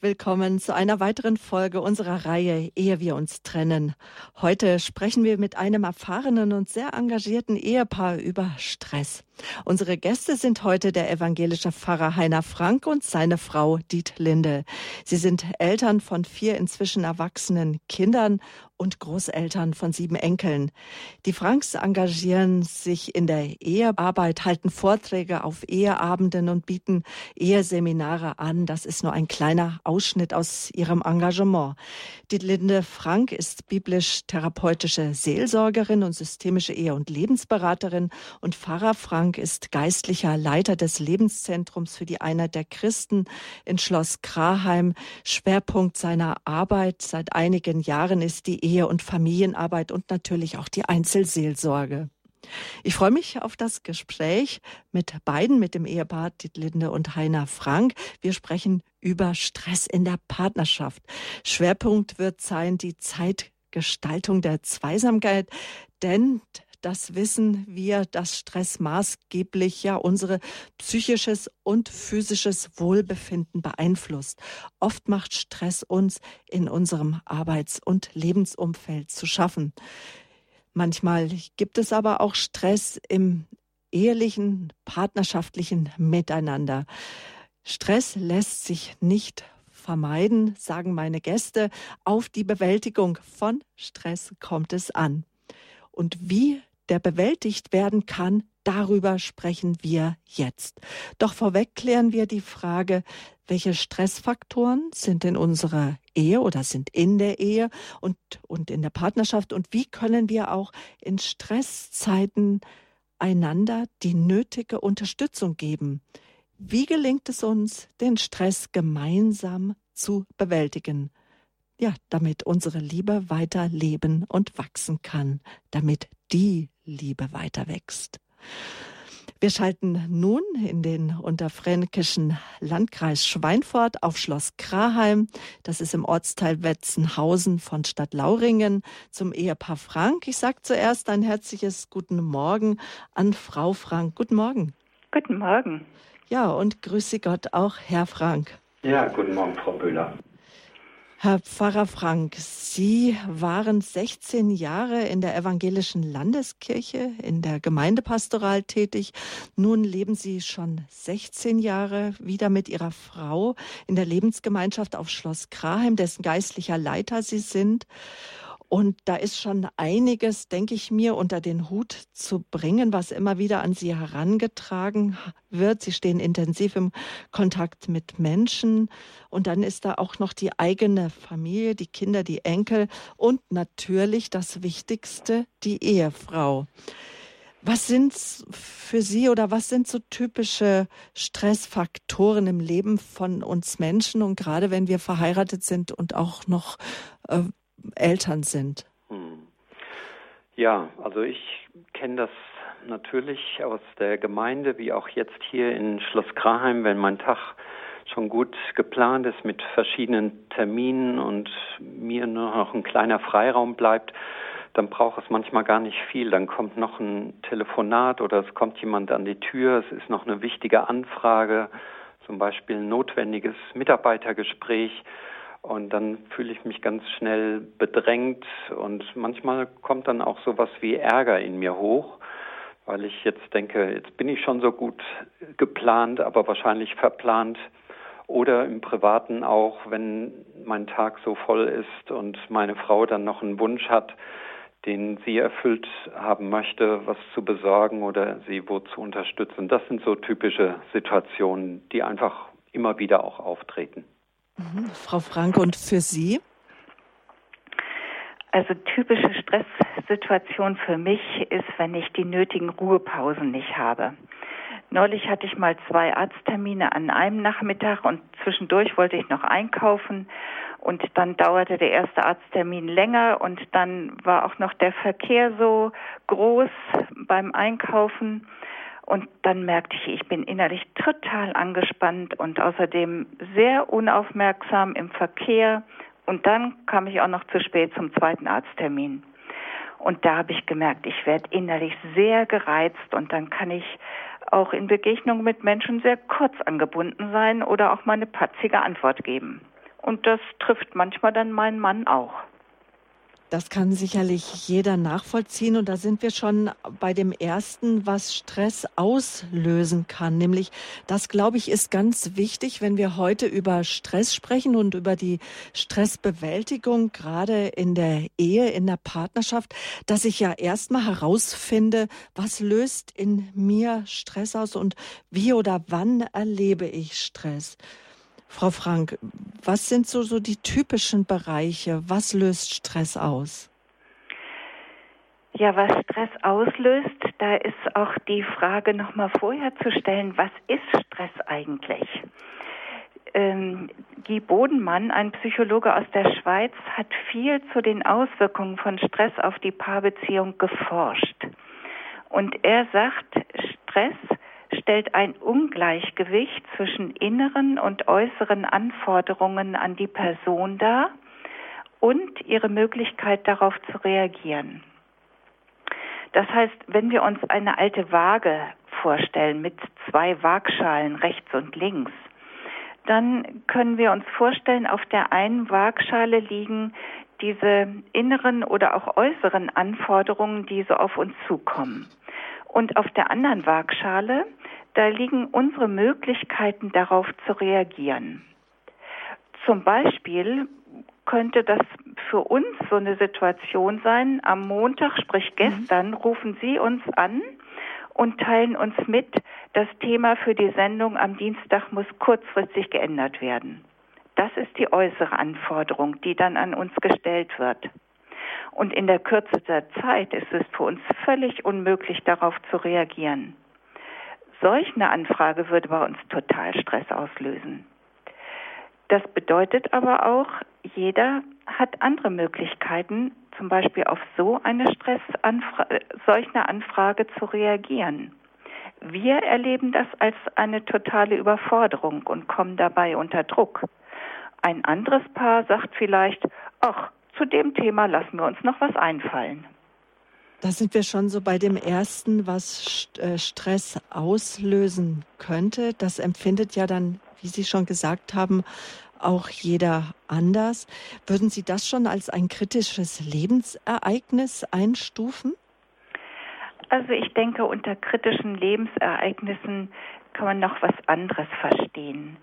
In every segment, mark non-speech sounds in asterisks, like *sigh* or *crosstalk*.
Willkommen zu einer weiteren Folge unserer Reihe Ehe wir uns trennen. Heute sprechen wir mit einem erfahrenen und sehr engagierten Ehepaar über Stress. Unsere Gäste sind heute der evangelische Pfarrer Heiner Frank und seine Frau Dietlinde. Sie sind Eltern von vier inzwischen erwachsenen Kindern und Großeltern von sieben Enkeln. Die Franks engagieren sich in der Ehearbeit, halten Vorträge auf Eheabenden und bieten Eheseminare an. Das ist nur ein kleiner Ausschnitt aus ihrem Engagement. Die Linde Frank ist biblisch-therapeutische Seelsorgerin und systemische Ehe- und Lebensberaterin und Pfarrer Frank ist geistlicher Leiter des Lebenszentrums für die Einheit der Christen in Schloss Kraheim. Schwerpunkt seiner Arbeit seit einigen Jahren ist die Ehe- und Familienarbeit und natürlich auch die Einzelseelsorge. Ich freue mich auf das Gespräch mit beiden, mit dem Ehepaar Dietlinde und Heiner Frank. Wir sprechen über Stress in der Partnerschaft. Schwerpunkt wird sein die Zeitgestaltung der Zweisamkeit, denn das wissen wir, dass Stress maßgeblich ja unsere psychisches und physisches Wohlbefinden beeinflusst. Oft macht Stress uns in unserem Arbeits- und Lebensumfeld zu schaffen. Manchmal gibt es aber auch Stress im ehelichen, partnerschaftlichen Miteinander. Stress lässt sich nicht vermeiden, sagen meine Gäste. Auf die Bewältigung von Stress kommt es an. Und wie der bewältigt werden kann, darüber sprechen wir jetzt. Doch vorweg klären wir die Frage, welche Stressfaktoren sind in unserer Ehe oder sind in der Ehe und, und in der Partnerschaft und wie können wir auch in Stresszeiten einander die nötige Unterstützung geben? Wie gelingt es uns, den Stress gemeinsam zu bewältigen? Ja, damit unsere Liebe weiter leben und wachsen kann, damit die Liebe weiter wächst. Wir schalten nun in den unterfränkischen Landkreis Schweinfurt auf Schloss Kraheim. Das ist im Ortsteil Wetzenhausen von Stadt Lauringen zum Ehepaar Frank. Ich sage zuerst ein herzliches Guten Morgen an Frau Frank. Guten Morgen. Guten Morgen. Ja, und grüße Gott auch Herr Frank. Ja, guten Morgen, Frau Böhler. Herr Pfarrer Frank, Sie waren 16 Jahre in der evangelischen Landeskirche, in der Gemeindepastoral tätig. Nun leben Sie schon 16 Jahre wieder mit Ihrer Frau in der Lebensgemeinschaft auf Schloss Kraheim, dessen geistlicher Leiter Sie sind. Und da ist schon einiges, denke ich mir, unter den Hut zu bringen, was immer wieder an Sie herangetragen wird. Sie stehen intensiv im Kontakt mit Menschen. Und dann ist da auch noch die eigene Familie, die Kinder, die Enkel und natürlich das Wichtigste, die Ehefrau. Was sind für Sie oder was sind so typische Stressfaktoren im Leben von uns Menschen und gerade wenn wir verheiratet sind und auch noch äh, Eltern sind? Hm. Ja, also ich kenne das natürlich aus der Gemeinde, wie auch jetzt hier in Schloss Kraheim, wenn mein Tag schon gut geplant ist mit verschiedenen Terminen und mir nur noch ein kleiner Freiraum bleibt, dann braucht es manchmal gar nicht viel. Dann kommt noch ein Telefonat oder es kommt jemand an die Tür, es ist noch eine wichtige Anfrage, zum Beispiel ein notwendiges Mitarbeitergespräch. Und dann fühle ich mich ganz schnell bedrängt und manchmal kommt dann auch sowas wie Ärger in mir hoch, weil ich jetzt denke, jetzt bin ich schon so gut geplant, aber wahrscheinlich verplant. Oder im Privaten auch, wenn mein Tag so voll ist und meine Frau dann noch einen Wunsch hat, den sie erfüllt haben möchte, was zu besorgen oder sie wo zu unterstützen. Das sind so typische Situationen, die einfach immer wieder auch auftreten. Mhm. Frau Frank, und für Sie? Also typische Stresssituation für mich ist, wenn ich die nötigen Ruhepausen nicht habe. Neulich hatte ich mal zwei Arzttermine an einem Nachmittag und zwischendurch wollte ich noch einkaufen und dann dauerte der erste Arzttermin länger und dann war auch noch der Verkehr so groß beim Einkaufen und dann merkte ich, ich bin innerlich total angespannt und außerdem sehr unaufmerksam im Verkehr. Und dann kam ich auch noch zu spät zum zweiten Arzttermin. Und da habe ich gemerkt, ich werde innerlich sehr gereizt und dann kann ich auch in Begegnungen mit Menschen sehr kurz angebunden sein oder auch mal eine patzige Antwort geben. Und das trifft manchmal dann meinen Mann auch. Das kann sicherlich jeder nachvollziehen. Und da sind wir schon bei dem ersten, was Stress auslösen kann. Nämlich, das glaube ich, ist ganz wichtig, wenn wir heute über Stress sprechen und über die Stressbewältigung, gerade in der Ehe, in der Partnerschaft, dass ich ja erstmal herausfinde, was löst in mir Stress aus und wie oder wann erlebe ich Stress. Frau Frank, was sind so, so die typischen Bereiche? Was löst Stress aus? Ja, was Stress auslöst, da ist auch die Frage nochmal vorher zu stellen, was ist Stress eigentlich? Ähm, Guy Bodenmann, ein Psychologe aus der Schweiz, hat viel zu den Auswirkungen von Stress auf die Paarbeziehung geforscht. Und er sagt, Stress stellt ein Ungleichgewicht zwischen inneren und äußeren Anforderungen an die Person dar und ihre Möglichkeit darauf zu reagieren. Das heißt, wenn wir uns eine alte Waage vorstellen mit zwei Waagschalen rechts und links, dann können wir uns vorstellen, auf der einen Waagschale liegen diese inneren oder auch äußeren Anforderungen, die so auf uns zukommen. Und auf der anderen Waagschale da liegen unsere Möglichkeiten darauf zu reagieren. Zum Beispiel könnte das für uns so eine Situation sein. Am Montag, sprich gestern, rufen Sie uns an und teilen uns mit, das Thema für die Sendung am Dienstag muss kurzfristig geändert werden. Das ist die äußere Anforderung, die dann an uns gestellt wird. Und in der Kürze der Zeit ist es für uns völlig unmöglich, darauf zu reagieren. Solch eine Anfrage würde bei uns total Stress auslösen. Das bedeutet aber auch, jeder hat andere Möglichkeiten, zum Beispiel auf so eine Stressanfrage, solch eine Anfrage zu reagieren. Wir erleben das als eine totale Überforderung und kommen dabei unter Druck. Ein anderes Paar sagt vielleicht, ach, zu dem Thema lassen wir uns noch was einfallen. Da sind wir schon so bei dem ersten, was äh, Stress auslösen könnte. Das empfindet ja dann, wie Sie schon gesagt haben, auch jeder anders. Würden Sie das schon als ein kritisches Lebensereignis einstufen? Also ich denke, unter kritischen Lebensereignissen kann man noch was anderes verstehen.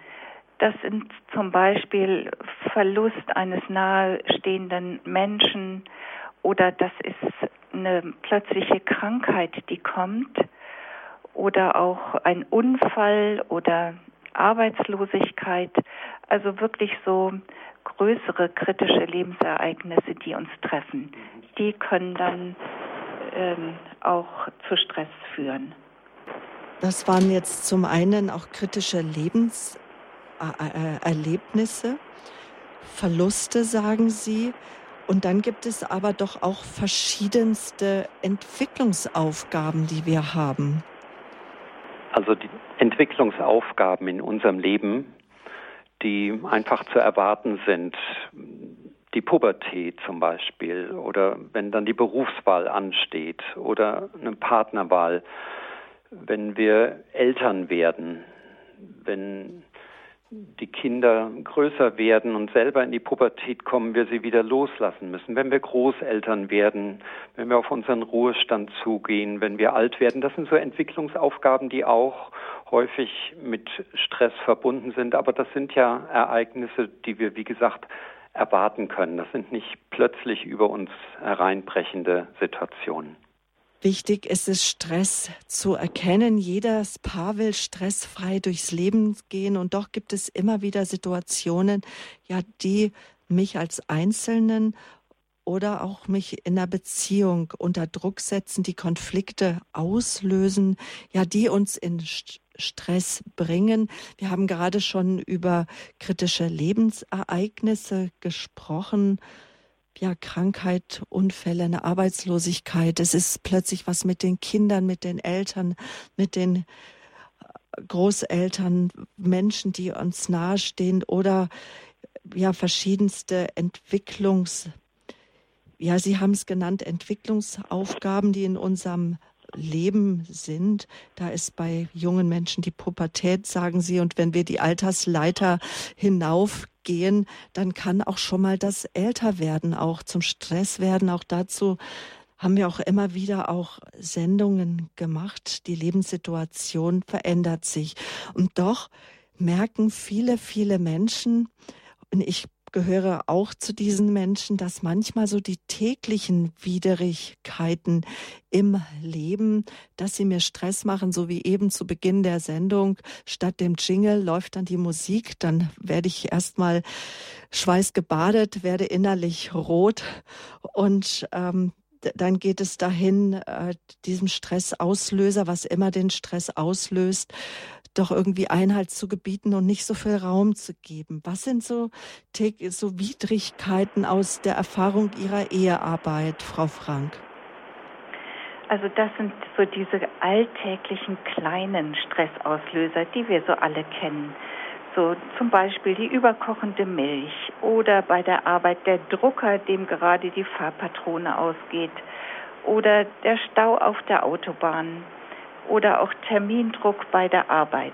Das sind zum Beispiel Verlust eines nahestehenden Menschen oder das ist eine plötzliche Krankheit, die kommt oder auch ein Unfall oder Arbeitslosigkeit, also wirklich so größere kritische Lebensereignisse, die uns treffen, die können dann ähm, auch zu Stress führen. Das waren jetzt zum einen auch kritische Lebenserlebnisse, Verluste, sagen Sie. Und dann gibt es aber doch auch verschiedenste Entwicklungsaufgaben, die wir haben. Also die Entwicklungsaufgaben in unserem Leben, die einfach zu erwarten sind. Die Pubertät zum Beispiel oder wenn dann die Berufswahl ansteht oder eine Partnerwahl, wenn wir Eltern werden, wenn die Kinder größer werden und selber in die Pubertät kommen, wir sie wieder loslassen müssen. Wenn wir Großeltern werden, wenn wir auf unseren Ruhestand zugehen, wenn wir alt werden, das sind so Entwicklungsaufgaben, die auch häufig mit Stress verbunden sind. Aber das sind ja Ereignisse, die wir, wie gesagt, erwarten können. Das sind nicht plötzlich über uns hereinbrechende Situationen. Wichtig ist es, Stress zu erkennen. Jedes Paar will stressfrei durchs Leben gehen und doch gibt es immer wieder Situationen, ja, die mich als Einzelnen oder auch mich in einer Beziehung unter Druck setzen, die Konflikte auslösen, ja, die uns in Stress bringen. Wir haben gerade schon über kritische Lebensereignisse gesprochen ja, Krankheit, Unfälle, eine Arbeitslosigkeit. Es ist plötzlich was mit den Kindern, mit den Eltern, mit den äh, Großeltern, Menschen, die uns nahestehen oder ja, verschiedenste Entwicklungs, ja, Sie haben es genannt, Entwicklungsaufgaben, die in unserem Leben sind. Da ist bei jungen Menschen die Pubertät, sagen Sie. Und wenn wir die Altersleiter hinauf gehen, dann kann auch schon mal das Älterwerden auch zum Stress werden. Auch dazu haben wir auch immer wieder auch Sendungen gemacht. Die Lebenssituation verändert sich. Und doch merken viele, viele Menschen, und ich gehöre auch zu diesen Menschen, dass manchmal so die täglichen Widrigkeiten im Leben, dass sie mir Stress machen, so wie eben zu Beginn der Sendung. Statt dem Jingle läuft dann die Musik, dann werde ich erstmal schweißgebadet, werde innerlich rot und ähm, dann geht es dahin, äh, diesem Stressauslöser, was immer den Stress auslöst, doch irgendwie Einhalt zu gebieten und nicht so viel Raum zu geben. Was sind so, so Widrigkeiten aus der Erfahrung Ihrer Ehearbeit, Frau Frank? Also das sind so diese alltäglichen kleinen Stressauslöser, die wir so alle kennen. So zum Beispiel die überkochende Milch oder bei der Arbeit der Drucker, dem gerade die Fahrpatrone ausgeht oder der Stau auf der Autobahn oder auch Termindruck bei der Arbeit.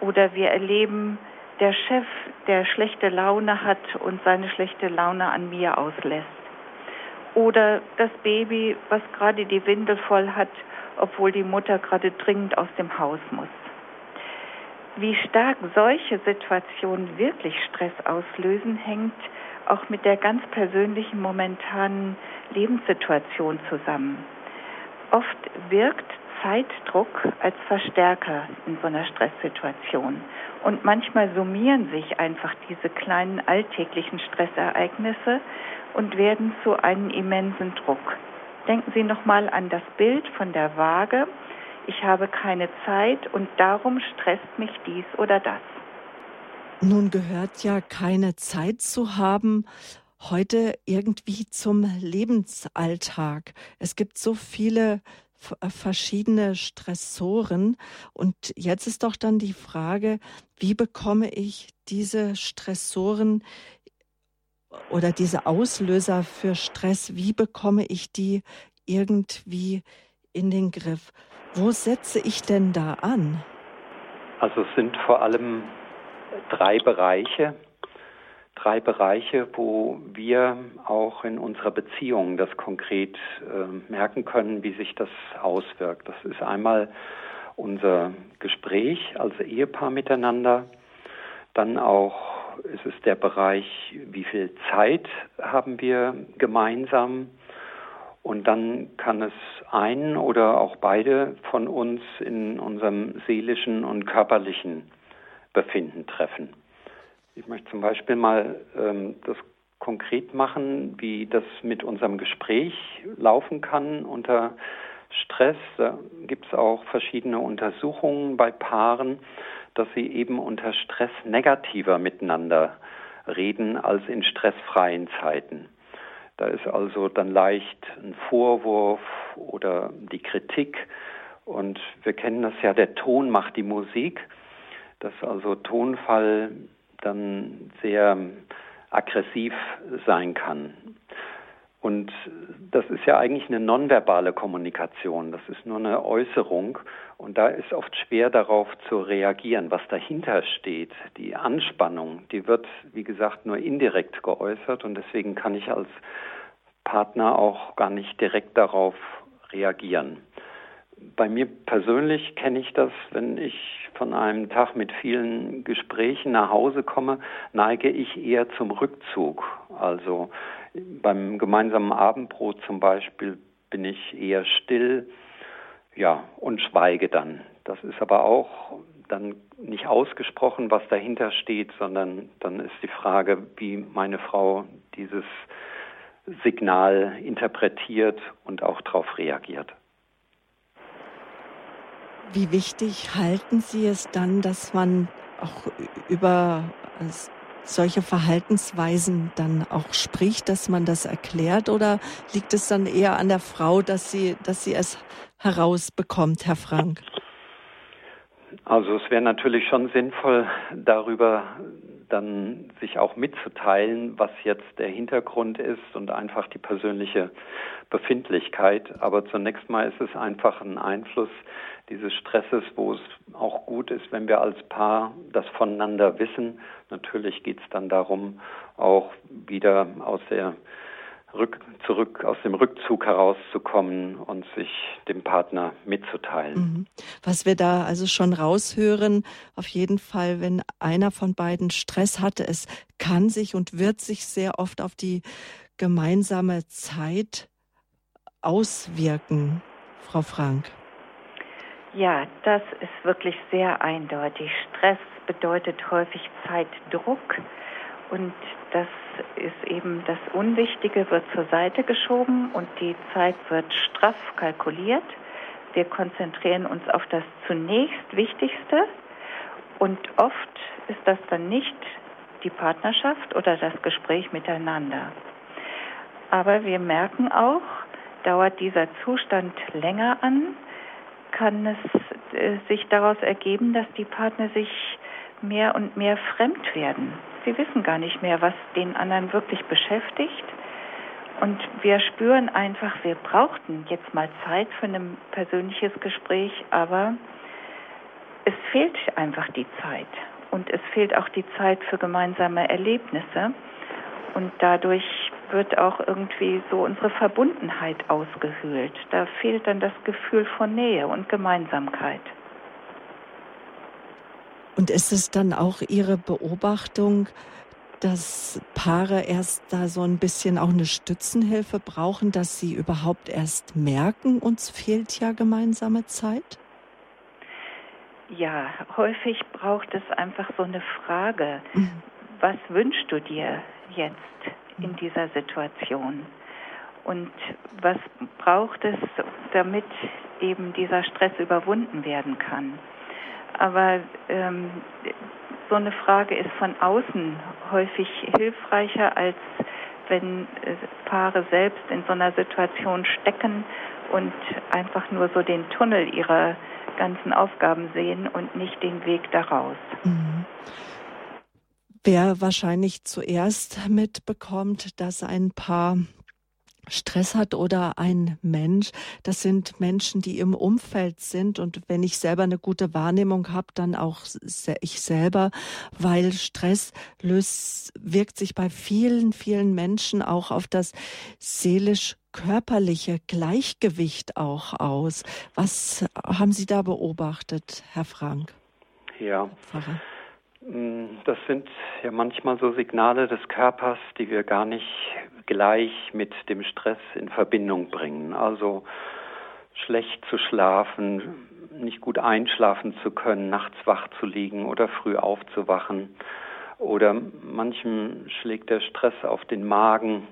Oder wir erleben der Chef, der schlechte Laune hat und seine schlechte Laune an mir auslässt. Oder das Baby, was gerade die Windel voll hat, obwohl die Mutter gerade dringend aus dem Haus muss. Wie stark solche Situationen wirklich Stress auslösen, hängt auch mit der ganz persönlichen momentanen Lebenssituation zusammen. Oft wirkt Zeitdruck als Verstärker in so einer Stresssituation. Und manchmal summieren sich einfach diese kleinen alltäglichen Stressereignisse und werden zu einem immensen Druck. Denken Sie nochmal an das Bild von der Waage. Ich habe keine Zeit und darum stresst mich dies oder das. Nun gehört ja keine Zeit zu haben heute irgendwie zum Lebensalltag. Es gibt so viele verschiedene Stressoren. Und jetzt ist doch dann die Frage, wie bekomme ich diese Stressoren oder diese Auslöser für Stress, wie bekomme ich die irgendwie in den Griff? Wo setze ich denn da an? Also es sind vor allem drei Bereiche drei Bereiche, wo wir auch in unserer Beziehung das konkret äh, merken können, wie sich das auswirkt. Das ist einmal unser Gespräch als Ehepaar miteinander, dann auch ist es der Bereich, wie viel Zeit haben wir gemeinsam und dann kann es einen oder auch beide von uns in unserem seelischen und körperlichen Befinden treffen. Ich möchte zum Beispiel mal ähm, das konkret machen, wie das mit unserem Gespräch laufen kann unter Stress. Da gibt es auch verschiedene Untersuchungen bei Paaren, dass sie eben unter Stress negativer miteinander reden als in stressfreien Zeiten. Da ist also dann leicht ein Vorwurf oder die Kritik. Und wir kennen das ja, der Ton macht die Musik, dass also Tonfall dann sehr aggressiv sein kann. Und das ist ja eigentlich eine nonverbale Kommunikation, das ist nur eine Äußerung und da ist oft schwer darauf zu reagieren, was dahinter steht. Die Anspannung, die wird, wie gesagt, nur indirekt geäußert und deswegen kann ich als Partner auch gar nicht direkt darauf reagieren. Bei mir persönlich kenne ich das, wenn ich von einem Tag mit vielen Gesprächen nach Hause komme, neige ich eher zum Rückzug. Also beim gemeinsamen Abendbrot zum Beispiel bin ich eher still, ja, und schweige dann. Das ist aber auch dann nicht ausgesprochen, was dahinter steht, sondern dann ist die Frage, wie meine Frau dieses Signal interpretiert und auch darauf reagiert. Wie wichtig halten Sie es dann, dass man auch über solche Verhaltensweisen dann auch spricht, dass man das erklärt oder liegt es dann eher an der Frau, dass sie, dass sie es herausbekommt, Herr Frank? Also es wäre natürlich schon sinnvoll, darüber dann sich auch mitzuteilen, was jetzt der Hintergrund ist und einfach die persönliche Befindlichkeit. Aber zunächst mal ist es einfach ein Einfluss dieses Stresses, wo es auch gut ist, wenn wir als Paar das voneinander wissen. Natürlich geht es dann darum, auch wieder aus der rück, zurück aus dem Rückzug herauszukommen und sich dem Partner mitzuteilen. Mhm. Was wir da also schon raushören, auf jeden Fall, wenn einer von beiden Stress hatte, es kann sich und wird sich sehr oft auf die gemeinsame Zeit auswirken. Frau Frank. Ja, das ist wirklich sehr eindeutig. Stress bedeutet häufig Zeitdruck und das ist eben das Unwichtige wird zur Seite geschoben und die Zeit wird straff kalkuliert. Wir konzentrieren uns auf das zunächst Wichtigste und oft ist das dann nicht die Partnerschaft oder das Gespräch miteinander. Aber wir merken auch, dauert dieser Zustand länger an, kann es äh, sich daraus ergeben, dass die Partner sich mehr und mehr fremd werden. Sie wissen gar nicht mehr, was den anderen wirklich beschäftigt. Und wir spüren einfach, wir brauchten jetzt mal Zeit für ein persönliches Gespräch, aber es fehlt einfach die Zeit. Und es fehlt auch die Zeit für gemeinsame Erlebnisse. Und dadurch wird auch irgendwie so unsere Verbundenheit ausgehöhlt. Da fehlt dann das Gefühl von Nähe und Gemeinsamkeit. Und ist es dann auch Ihre Beobachtung, dass Paare erst da so ein bisschen auch eine Stützenhilfe brauchen, dass sie überhaupt erst merken, uns fehlt ja gemeinsame Zeit? Ja, häufig braucht es einfach so eine Frage. Mhm. Was wünschst du dir jetzt in mhm. dieser Situation? Und was braucht es, damit eben dieser Stress überwunden werden kann? Aber ähm, so eine Frage ist von außen häufig hilfreicher, als wenn äh, Paare selbst in so einer Situation stecken und einfach nur so den Tunnel ihrer ganzen Aufgaben sehen und nicht den Weg daraus. Mhm. Wer wahrscheinlich zuerst mitbekommt, dass ein Paar Stress hat oder ein Mensch, das sind Menschen, die im Umfeld sind und wenn ich selber eine gute Wahrnehmung habe, dann auch ich selber, weil Stress löst, wirkt sich bei vielen, vielen Menschen auch auf das seelisch-körperliche Gleichgewicht auch aus. Was haben Sie da beobachtet, Herr Frank? Ja. Pfarrer. Mm, das sind ja manchmal so Signale des Körpers, die wir gar nicht gleich mit dem Stress in Verbindung bringen. Also schlecht zu schlafen, nicht gut einschlafen zu können, nachts wach zu liegen oder früh aufzuwachen. Oder manchem schlägt der Stress auf den Magen,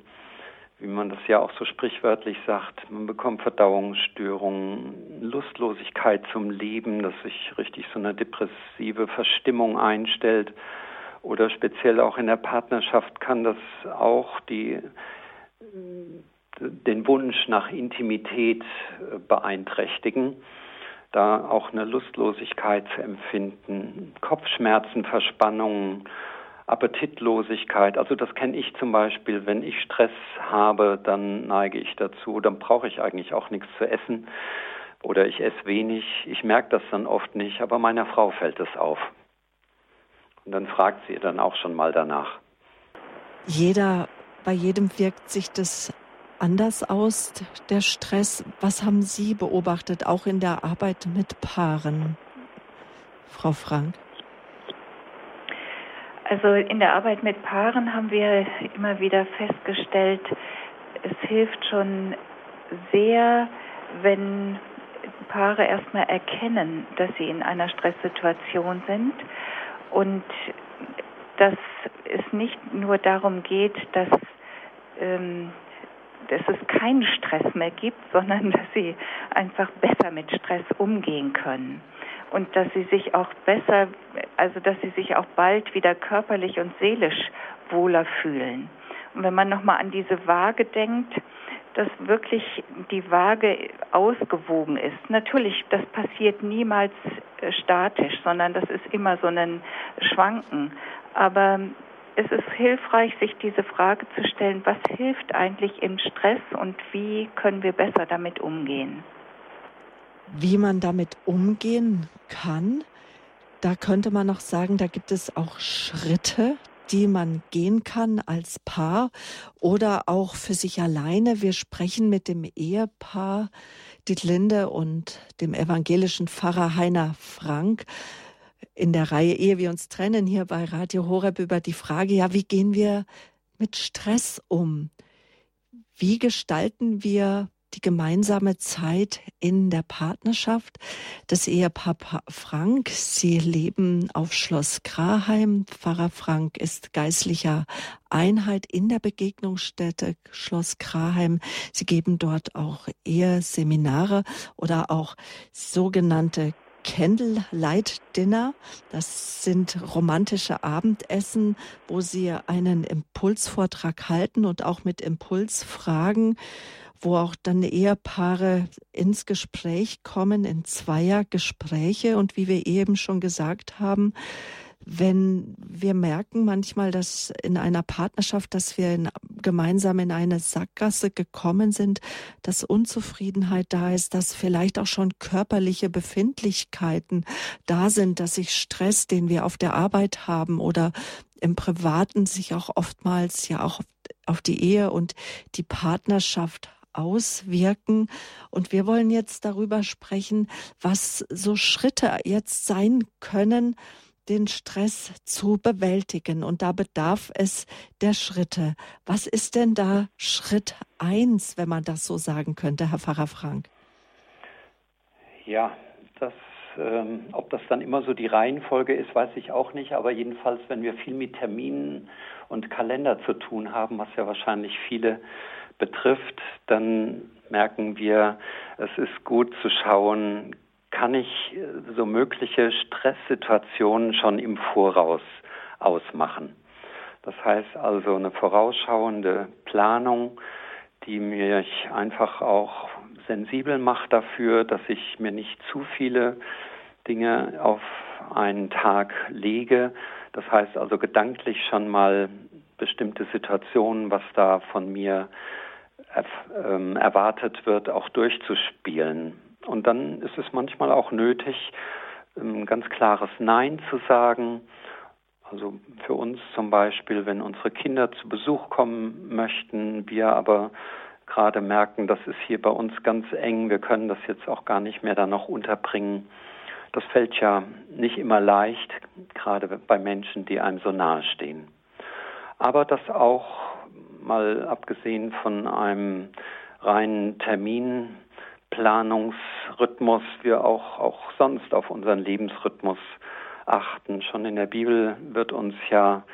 wie man das ja auch so sprichwörtlich sagt. Man bekommt Verdauungsstörungen, Lustlosigkeit zum Leben, dass sich richtig so eine depressive Verstimmung einstellt oder speziell auch in der Partnerschaft kann das auch die, den Wunsch nach Intimität äh, beeinträchtigen, da auch eine Lustlosigkeit zu empfinden, Kopfschmerzen, Verspannungen, Appetitlosigkeit. Also das kenne ich zum Beispiel, wenn ich Stress habe, dann neige ich dazu, dann brauche ich eigentlich auch nichts zu essen oder ich esse wenig. Ich merke das dann oft nicht, aber meiner Frau fällt es auf. Und dann fragt sie dann auch schon mal danach. Jeder, bei jedem wirkt sich das anders aus, der Stress. Was haben Sie beobachtet, auch in der Arbeit mit Paaren, Frau Frank? Also in der Arbeit mit Paaren haben wir immer wieder festgestellt, es hilft schon sehr, wenn Paare erstmal erkennen, dass sie in einer Stresssituation sind. Und dass es nicht nur darum geht, dass, ähm, dass es keinen Stress mehr gibt, sondern dass sie einfach besser mit Stress umgehen können und dass sie sich auch besser, also dass sie sich auch bald wieder körperlich und seelisch wohler fühlen. Und wenn man nochmal an diese Waage denkt, dass wirklich die Waage ausgewogen ist. Natürlich, das passiert niemals äh, statisch, sondern das ist immer so ein Schwanken. Aber es ist hilfreich, sich diese Frage zu stellen, was hilft eigentlich im Stress und wie können wir besser damit umgehen? Wie man damit umgehen kann, da könnte man noch sagen, da gibt es auch Schritte, die man gehen kann als Paar oder auch für sich alleine. Wir sprechen mit dem Ehepaar Dietlinde und dem evangelischen Pfarrer Heiner Frank in der Reihe Ehe wir uns trennen hier bei Radio Horeb über die Frage, ja, wie gehen wir mit Stress um? Wie gestalten wir die gemeinsame Zeit in der Partnerschaft. Das Ehepaar Frank, sie leben auf Schloss Graheim. Pfarrer Frank ist geistlicher Einheit in der Begegnungsstätte Schloss Graheim. Sie geben dort auch Eheseminare oder auch sogenannte Candlelight Dinner. Das sind romantische Abendessen, wo Sie einen Impulsvortrag halten und auch mit Impulsfragen wo auch dann Ehepaare ins Gespräch kommen, in Zweiergespräche. Und wie wir eben schon gesagt haben, wenn wir merken manchmal, dass in einer Partnerschaft, dass wir in, gemeinsam in eine Sackgasse gekommen sind, dass Unzufriedenheit da ist, dass vielleicht auch schon körperliche Befindlichkeiten da sind, dass sich Stress, den wir auf der Arbeit haben oder im Privaten sich auch oftmals ja auch auf die Ehe und die Partnerschaft auswirken. Und wir wollen jetzt darüber sprechen, was so Schritte jetzt sein können, den Stress zu bewältigen. Und da bedarf es der Schritte. Was ist denn da Schritt eins, wenn man das so sagen könnte, Herr Pfarrer Frank? Ja, das, ähm, ob das dann immer so die Reihenfolge ist, weiß ich auch nicht. Aber jedenfalls, wenn wir viel mit Terminen und Kalender zu tun haben, was ja wahrscheinlich viele betrifft, dann merken wir, es ist gut zu schauen, kann ich äh, so mögliche Stresssituationen schon im Voraus ausmachen. Das heißt also eine vorausschauende Planung, die mich einfach auch sensibel macht dafür, dass ich mir nicht zu viele Dinge auf einen Tag lege. Das heißt also gedanklich schon mal bestimmte Situationen, was da von mir ähm, erwartet wird, auch durchzuspielen. Und dann ist es manchmal auch nötig, ein ganz klares Nein zu sagen. Also für uns zum Beispiel, wenn unsere Kinder zu Besuch kommen möchten, wir aber gerade merken, das ist hier bei uns ganz eng, wir können das jetzt auch gar nicht mehr da noch unterbringen. Das fällt ja nicht immer leicht, gerade bei Menschen, die einem so nahe stehen. Aber das auch mal abgesehen von einem reinen Terminplanungsrhythmus, wir auch, auch sonst auf unseren Lebensrhythmus achten. Schon in der Bibel wird uns ja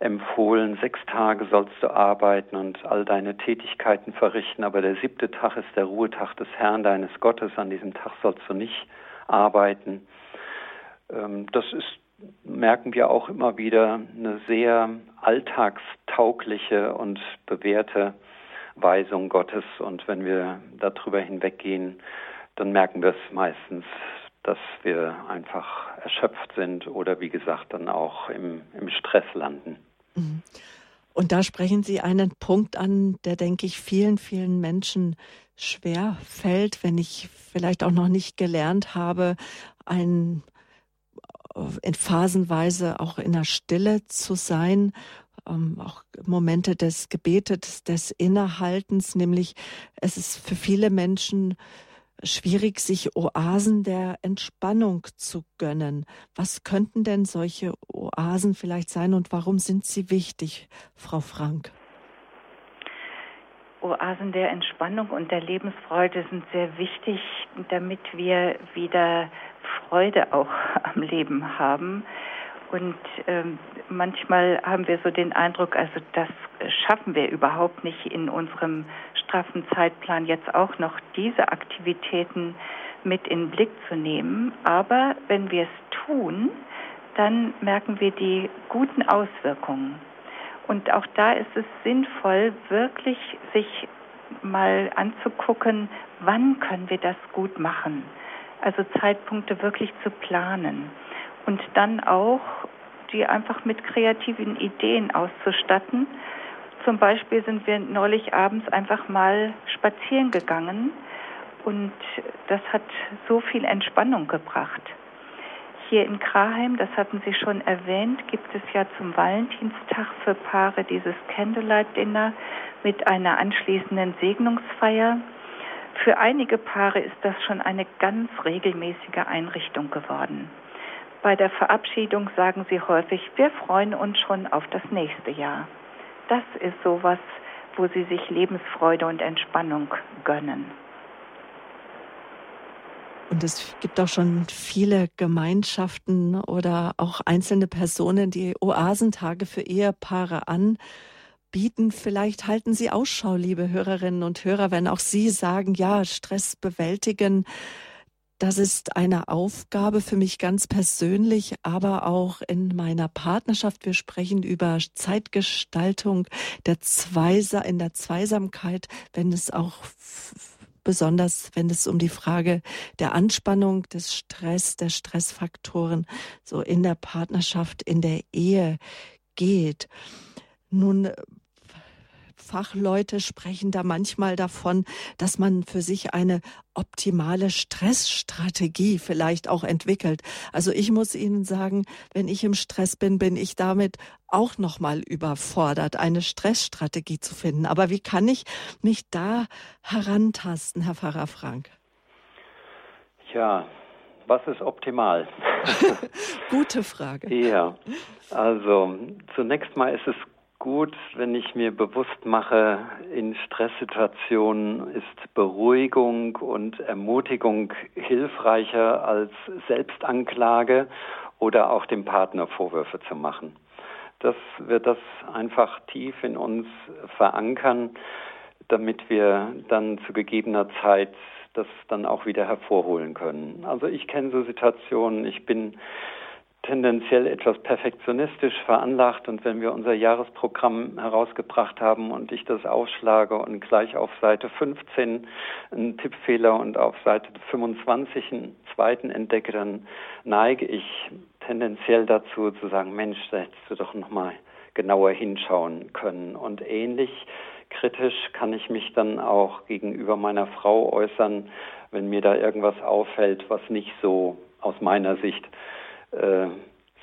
empfohlen, sechs Tage sollst du arbeiten und all deine Tätigkeiten verrichten, aber der siebte Tag ist der Ruhetag des Herrn deines Gottes, an diesem Tag sollst du nicht arbeiten. Ähm, das ist merken wir auch immer wieder eine sehr alltagstaugliche und bewährte Weisung Gottes. Und wenn wir darüber hinweggehen, dann merken wir es meistens, dass wir einfach erschöpft sind oder wie gesagt dann auch im, im Stress landen. Mhm. Und da sprechen Sie einen Punkt an, der, denke ich, vielen, vielen Menschen schwer fällt, wenn ich vielleicht auch noch nicht gelernt habe, ein in phasenweise auch in der Stille zu sein, ähm, auch Momente des Gebetes, des Innehaltens, nämlich es ist für viele Menschen schwierig, sich Oasen der Entspannung zu gönnen. Was könnten denn solche Oasen vielleicht sein und warum sind sie wichtig, Frau Frank? Oasen der Entspannung und der Lebensfreude sind sehr wichtig, damit wir wieder Freude auch *laughs* am Leben haben. Und ähm, manchmal haben wir so den Eindruck, also das schaffen wir überhaupt nicht in unserem straffen Zeitplan jetzt auch noch diese Aktivitäten mit in den Blick zu nehmen. Aber wenn wir es tun, dann merken wir die guten Auswirkungen. Und auch da ist es sinnvoll, wirklich sich mal anzugucken, wann können wir das gut machen. Also Zeitpunkte wirklich zu planen und dann auch die einfach mit kreativen Ideen auszustatten. Zum Beispiel sind wir neulich abends einfach mal spazieren gegangen und das hat so viel Entspannung gebracht. Hier in Kraheim, das hatten Sie schon erwähnt, gibt es ja zum Valentinstag für Paare dieses Candlelight Dinner mit einer anschließenden Segnungsfeier. Für einige Paare ist das schon eine ganz regelmäßige Einrichtung geworden. Bei der Verabschiedung sagen sie häufig, wir freuen uns schon auf das nächste Jahr. Das ist sowas, wo sie sich Lebensfreude und Entspannung gönnen. Und es gibt auch schon viele Gemeinschaften oder auch einzelne Personen, die Oasentage für Ehepaare anbieten. Vielleicht halten Sie Ausschau, liebe Hörerinnen und Hörer, wenn auch Sie sagen, ja, Stress bewältigen. Das ist eine Aufgabe für mich ganz persönlich, aber auch in meiner Partnerschaft. Wir sprechen über Zeitgestaltung der Zweisa in der Zweisamkeit, wenn es auch besonders wenn es um die Frage der Anspannung, des Stress, der Stressfaktoren so in der Partnerschaft, in der Ehe geht. Nun Fachleute sprechen da manchmal davon, dass man für sich eine optimale Stressstrategie vielleicht auch entwickelt. Also ich muss Ihnen sagen, wenn ich im Stress bin, bin ich damit auch noch mal überfordert, eine Stressstrategie zu finden. Aber wie kann ich mich da herantasten, Herr Pfarrer Frank? Ja, was ist optimal? *laughs* Gute Frage. Ja, also zunächst mal ist es gut, wenn ich mir bewusst mache, in Stresssituationen ist Beruhigung und Ermutigung hilfreicher als Selbstanklage oder auch dem Partner Vorwürfe zu machen. Das wird das einfach tief in uns verankern, damit wir dann zu gegebener Zeit das dann auch wieder hervorholen können. Also ich kenne so Situationen, ich bin tendenziell etwas perfektionistisch veranlagt. Und wenn wir unser Jahresprogramm herausgebracht haben und ich das aufschlage und gleich auf Seite 15 einen Tippfehler und auf Seite 25 einen zweiten entdecke, dann neige ich tendenziell dazu zu sagen, Mensch, da hättest du doch noch mal genauer hinschauen können. Und ähnlich kritisch kann ich mich dann auch gegenüber meiner Frau äußern, wenn mir da irgendwas auffällt, was nicht so aus meiner Sicht äh,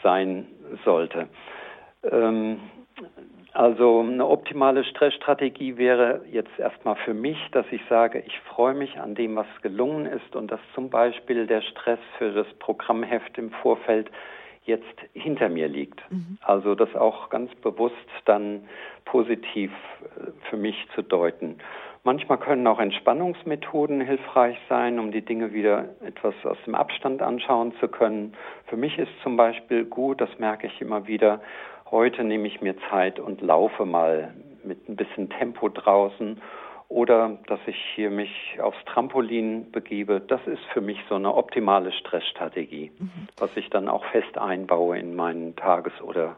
sein sollte. Ähm, also eine optimale Stressstrategie wäre jetzt erstmal für mich, dass ich sage, ich freue mich an dem, was gelungen ist und dass zum Beispiel der Stress für das Programmheft im Vorfeld jetzt hinter mir liegt. Mhm. Also das auch ganz bewusst dann positiv äh, für mich zu deuten. Manchmal können auch Entspannungsmethoden hilfreich sein, um die Dinge wieder etwas aus dem Abstand anschauen zu können. Für mich ist zum Beispiel gut, das merke ich immer wieder, heute nehme ich mir Zeit und laufe mal mit ein bisschen Tempo draußen oder dass ich hier mich aufs Trampolin begebe. Das ist für mich so eine optimale Stressstrategie, mhm. was ich dann auch fest einbaue in meinen Tages- oder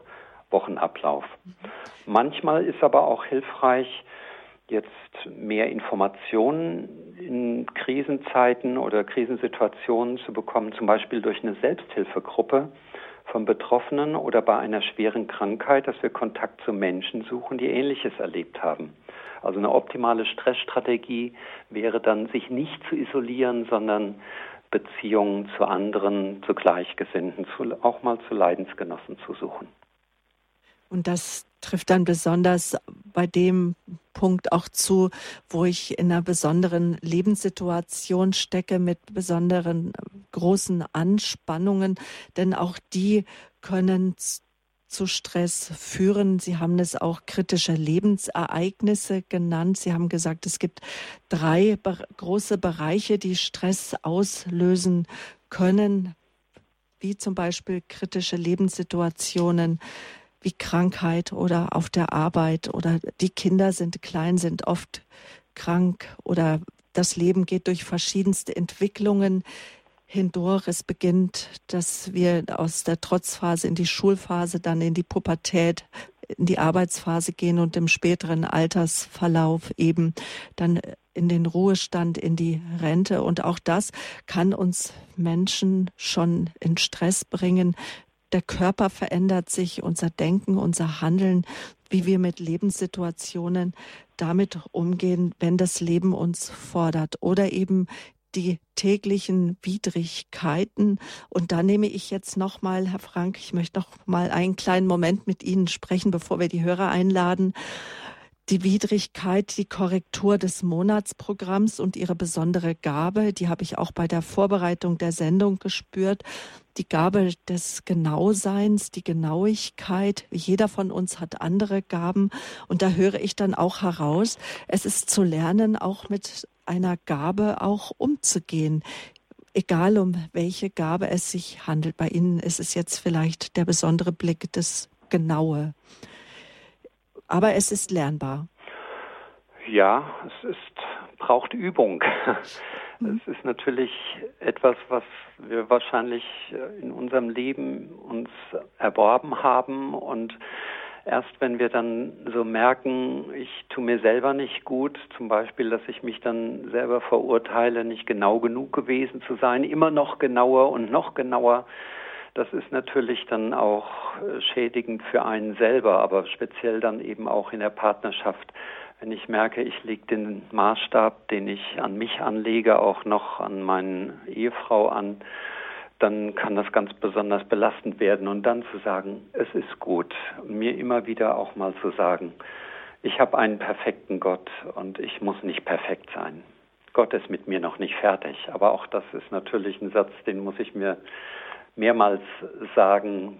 Wochenablauf. Mhm. Manchmal ist aber auch hilfreich, jetzt mehr Informationen in Krisenzeiten oder Krisensituationen zu bekommen, zum Beispiel durch eine Selbsthilfegruppe von Betroffenen oder bei einer schweren Krankheit, dass wir Kontakt zu Menschen suchen, die Ähnliches erlebt haben. Also eine optimale Stressstrategie wäre dann, sich nicht zu isolieren, sondern Beziehungen zu anderen, zu Gleichgesinnten, zu, auch mal zu Leidensgenossen zu suchen. Und das trifft dann besonders bei dem Punkt auch zu, wo ich in einer besonderen Lebenssituation stecke mit besonderen großen Anspannungen, denn auch die können zu Stress führen. Sie haben es auch kritische Lebensereignisse genannt. Sie haben gesagt, es gibt drei große Bereiche, die Stress auslösen können, wie zum Beispiel kritische Lebenssituationen, wie Krankheit oder auf der Arbeit oder die Kinder sind klein, sind oft krank oder das Leben geht durch verschiedenste Entwicklungen. Hindurch. Es beginnt, dass wir aus der Trotzphase in die Schulphase, dann in die Pubertät, in die Arbeitsphase gehen und im späteren Altersverlauf eben dann in den Ruhestand, in die Rente. Und auch das kann uns Menschen schon in Stress bringen. Der Körper verändert sich, unser Denken, unser Handeln, wie wir mit Lebenssituationen damit umgehen, wenn das Leben uns fordert oder eben die täglichen Widrigkeiten. Und da nehme ich jetzt noch mal, Herr Frank, ich möchte noch mal einen kleinen Moment mit Ihnen sprechen, bevor wir die Hörer einladen. Die Widrigkeit, die Korrektur des Monatsprogramms und ihre besondere Gabe, die habe ich auch bei der Vorbereitung der Sendung gespürt. Die Gabe des Genauseins, die Genauigkeit. Jeder von uns hat andere Gaben. Und da höre ich dann auch heraus, es ist zu lernen, auch mit einer Gabe auch umzugehen. Egal um welche Gabe es sich handelt. Bei Ihnen ist es jetzt vielleicht der besondere Blick, das Genaue. Aber es ist lernbar. Ja, es ist, braucht Übung. *laughs* Es ist natürlich etwas, was wir wahrscheinlich in unserem Leben uns erworben haben und erst wenn wir dann so merken, ich tue mir selber nicht gut, zum Beispiel, dass ich mich dann selber verurteile, nicht genau genug gewesen zu sein, immer noch genauer und noch genauer, das ist natürlich dann auch äh, schädigend für einen selber, aber speziell dann eben auch in der Partnerschaft. Wenn ich merke, ich lege den Maßstab, den ich an mich anlege, auch noch an meine Ehefrau an, dann kann das ganz besonders belastend werden. Und dann zu sagen, es ist gut, mir immer wieder auch mal zu sagen, ich habe einen perfekten Gott und ich muss nicht perfekt sein. Gott ist mit mir noch nicht fertig. Aber auch das ist natürlich ein Satz, den muss ich mir mehrmals sagen,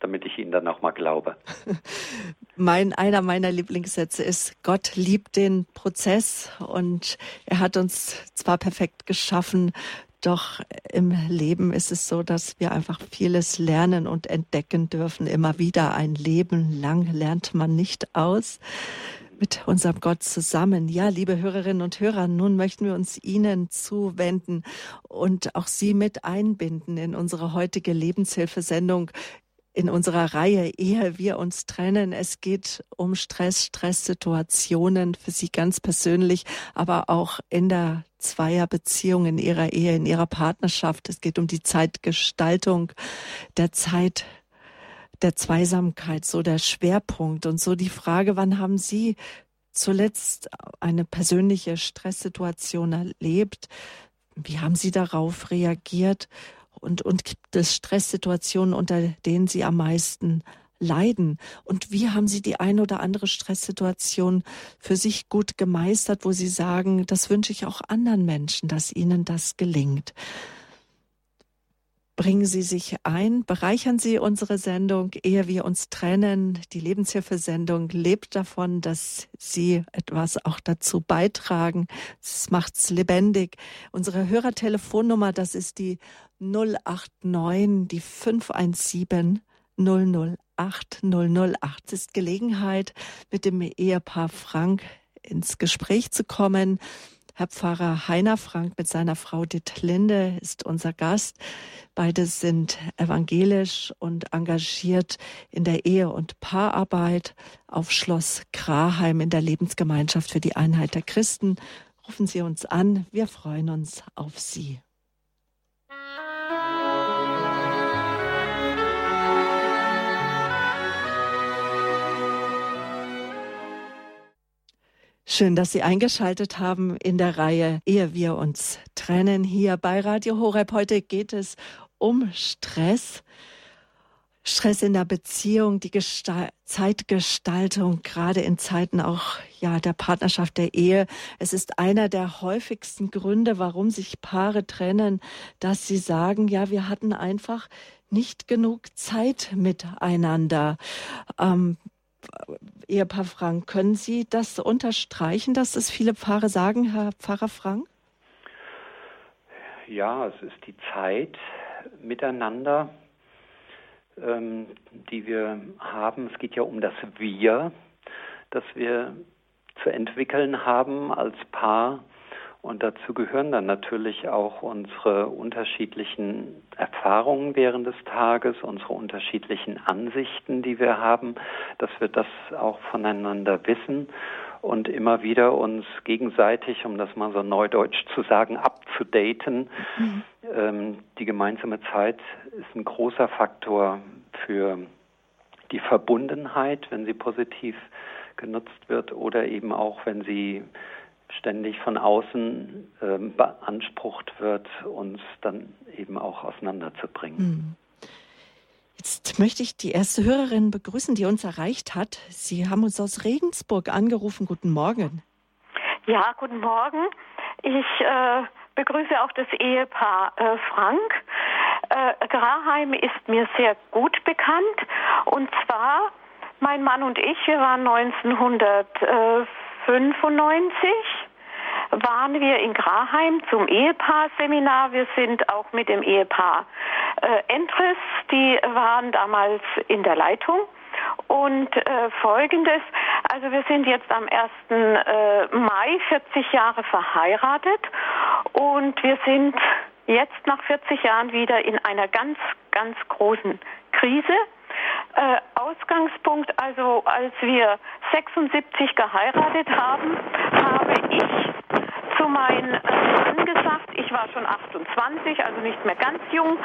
damit ich Ihnen dann auch mal glaube. *laughs* Mein, einer meiner Lieblingssätze ist, Gott liebt den Prozess und er hat uns zwar perfekt geschaffen, doch im Leben ist es so, dass wir einfach vieles lernen und entdecken dürfen. Immer wieder ein Leben lang lernt man nicht aus mit unserem Gott zusammen. Ja, liebe Hörerinnen und Hörer, nun möchten wir uns Ihnen zuwenden und auch Sie mit einbinden in unsere heutige Lebenshilfesendung in unserer Reihe Ehe wir uns trennen. Es geht um Stress, Stresssituationen für Sie ganz persönlich, aber auch in der Zweierbeziehung, in Ihrer Ehe, in Ihrer Partnerschaft. Es geht um die Zeitgestaltung der Zeit der Zweisamkeit, so der Schwerpunkt und so die Frage, wann haben Sie zuletzt eine persönliche Stresssituation erlebt? Wie haben Sie darauf reagiert? und, und gibt es Stresssituationen, unter denen Sie am meisten leiden? Und wie haben Sie die ein oder andere Stresssituation für sich gut gemeistert, wo Sie sagen, das wünsche ich auch anderen Menschen, dass ihnen das gelingt? Bringen Sie sich ein, bereichern Sie unsere Sendung, ehe wir uns trennen. Die Lebenshilfesendung lebt davon, dass Sie etwas auch dazu beitragen. Es macht's lebendig. Unsere Hörertelefonnummer, das ist die 089, die 517 008 008. Es ist Gelegenheit, mit dem Ehepaar Frank ins Gespräch zu kommen. Herr Pfarrer Heiner Frank mit seiner Frau Ditlinde ist unser Gast. Beide sind evangelisch und engagiert in der Ehe- und Paararbeit auf Schloss Graheim in der Lebensgemeinschaft für die Einheit der Christen. Rufen Sie uns an. Wir freuen uns auf Sie. Schön, dass Sie eingeschaltet haben in der Reihe Ehe wir uns trennen hier bei Radio Horeb. Heute geht es um Stress. Stress in der Beziehung, die Gestal Zeitgestaltung, gerade in Zeiten auch ja der Partnerschaft der Ehe. Es ist einer der häufigsten Gründe, warum sich Paare trennen, dass sie sagen, ja, wir hatten einfach nicht genug Zeit miteinander. Ähm, Ehepaar Frank, können Sie das unterstreichen, dass es viele Pfarrer sagen, Herr Pfarrer Frank? Ja, es ist die Zeit miteinander, ähm, die wir haben. Es geht ja um das Wir, das wir zu entwickeln haben als Paar Und dazu gehören dann natürlich auch unsere unterschiedlichen Erfahrungen während des Tages, unsere unterschiedlichen Ansichten, die wir haben, dass wir das auch voneinander wissen und immer wieder uns gegenseitig, um das mal so neudeutsch zu sagen, abzudaten. Mhm. Ähm, die gemeinsame Zeit ist ein großer Faktor für die Verbundenheit, wenn sie positiv genutzt wird oder eben auch, wenn sie ständig von außen äh, beansprucht wird, uns dann eben auch auseinanderzubringen. Mhm. Jetzt möchte ich die erste Hörerin begrüßen, die uns erreicht hat. Sie haben uns aus Regensburg angerufen. Guten Morgen. Ja, guten Morgen. Ich äh, begrüße auch das Ehepaar äh, Frank. Äh, Graheim ist mir sehr gut bekannt. Und zwar, mein Mann und ich, wir waren 1995 waren wir in Graheim zum Ehepaar-Seminar. Wir sind auch mit dem Ehepaar äh, Entres, die waren damals in der Leitung. Und äh, folgendes, also wir sind jetzt am 1. Äh, Mai 40 Jahre verheiratet und wir sind jetzt nach 40 Jahren wieder in einer ganz, ganz großen Krise. Äh, Ausgangspunkt, also als wir 76 geheiratet haben, habe ich zu meinem äh, Mann gesagt, ich war schon 28, also nicht mehr ganz jung,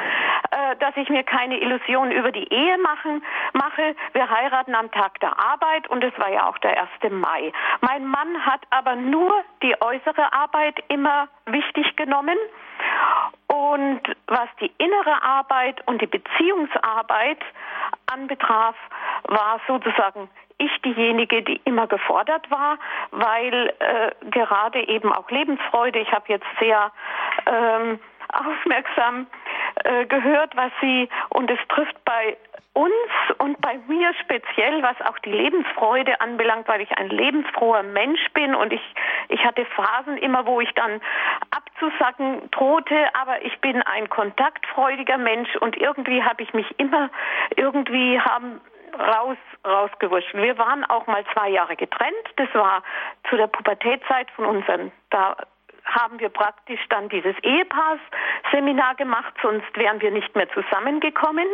äh, dass ich mir keine Illusionen über die Ehe machen, mache. Wir heiraten am Tag der Arbeit und es war ja auch der 1. Mai. Mein Mann hat aber nur die äußere Arbeit immer wichtig genommen. Und was die innere Arbeit und die Beziehungsarbeit anbetraf, war sozusagen ich diejenige, die immer gefordert war, weil äh, gerade eben auch Lebensfreude, ich habe jetzt sehr ähm, aufmerksam äh, gehört, was sie, und es trifft bei uns und bei mir speziell, was auch die Lebensfreude anbelangt, weil ich ein lebensfroher Mensch bin und ich, ich hatte Phasen immer, wo ich dann abzusacken drohte, aber ich bin ein kontaktfreudiger Mensch und irgendwie habe ich mich immer, irgendwie haben raus, rausgewurscht. Wir waren auch mal zwei Jahre getrennt. Das war zu der Pubertätzeit von unseren, da haben wir praktisch dann dieses Ehepaars-Seminar gemacht, sonst wären wir nicht mehr zusammengekommen.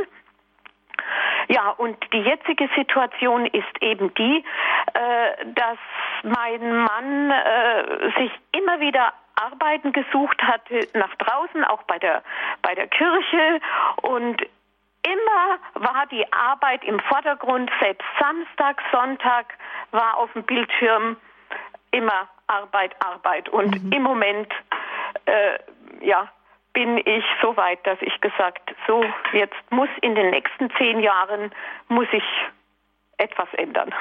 Ja, und die jetzige Situation ist eben die, äh, dass mein Mann äh, sich immer wieder Arbeiten gesucht hatte nach draußen, auch bei der, bei der Kirche und immer war die Arbeit im Vordergrund, selbst Samstag, Sonntag war auf dem Bildschirm immer Arbeit, Arbeit. Und mhm. im Moment, äh, ja, bin ich so weit, dass ich gesagt, so jetzt muss in den nächsten zehn Jahren muss ich etwas ändern.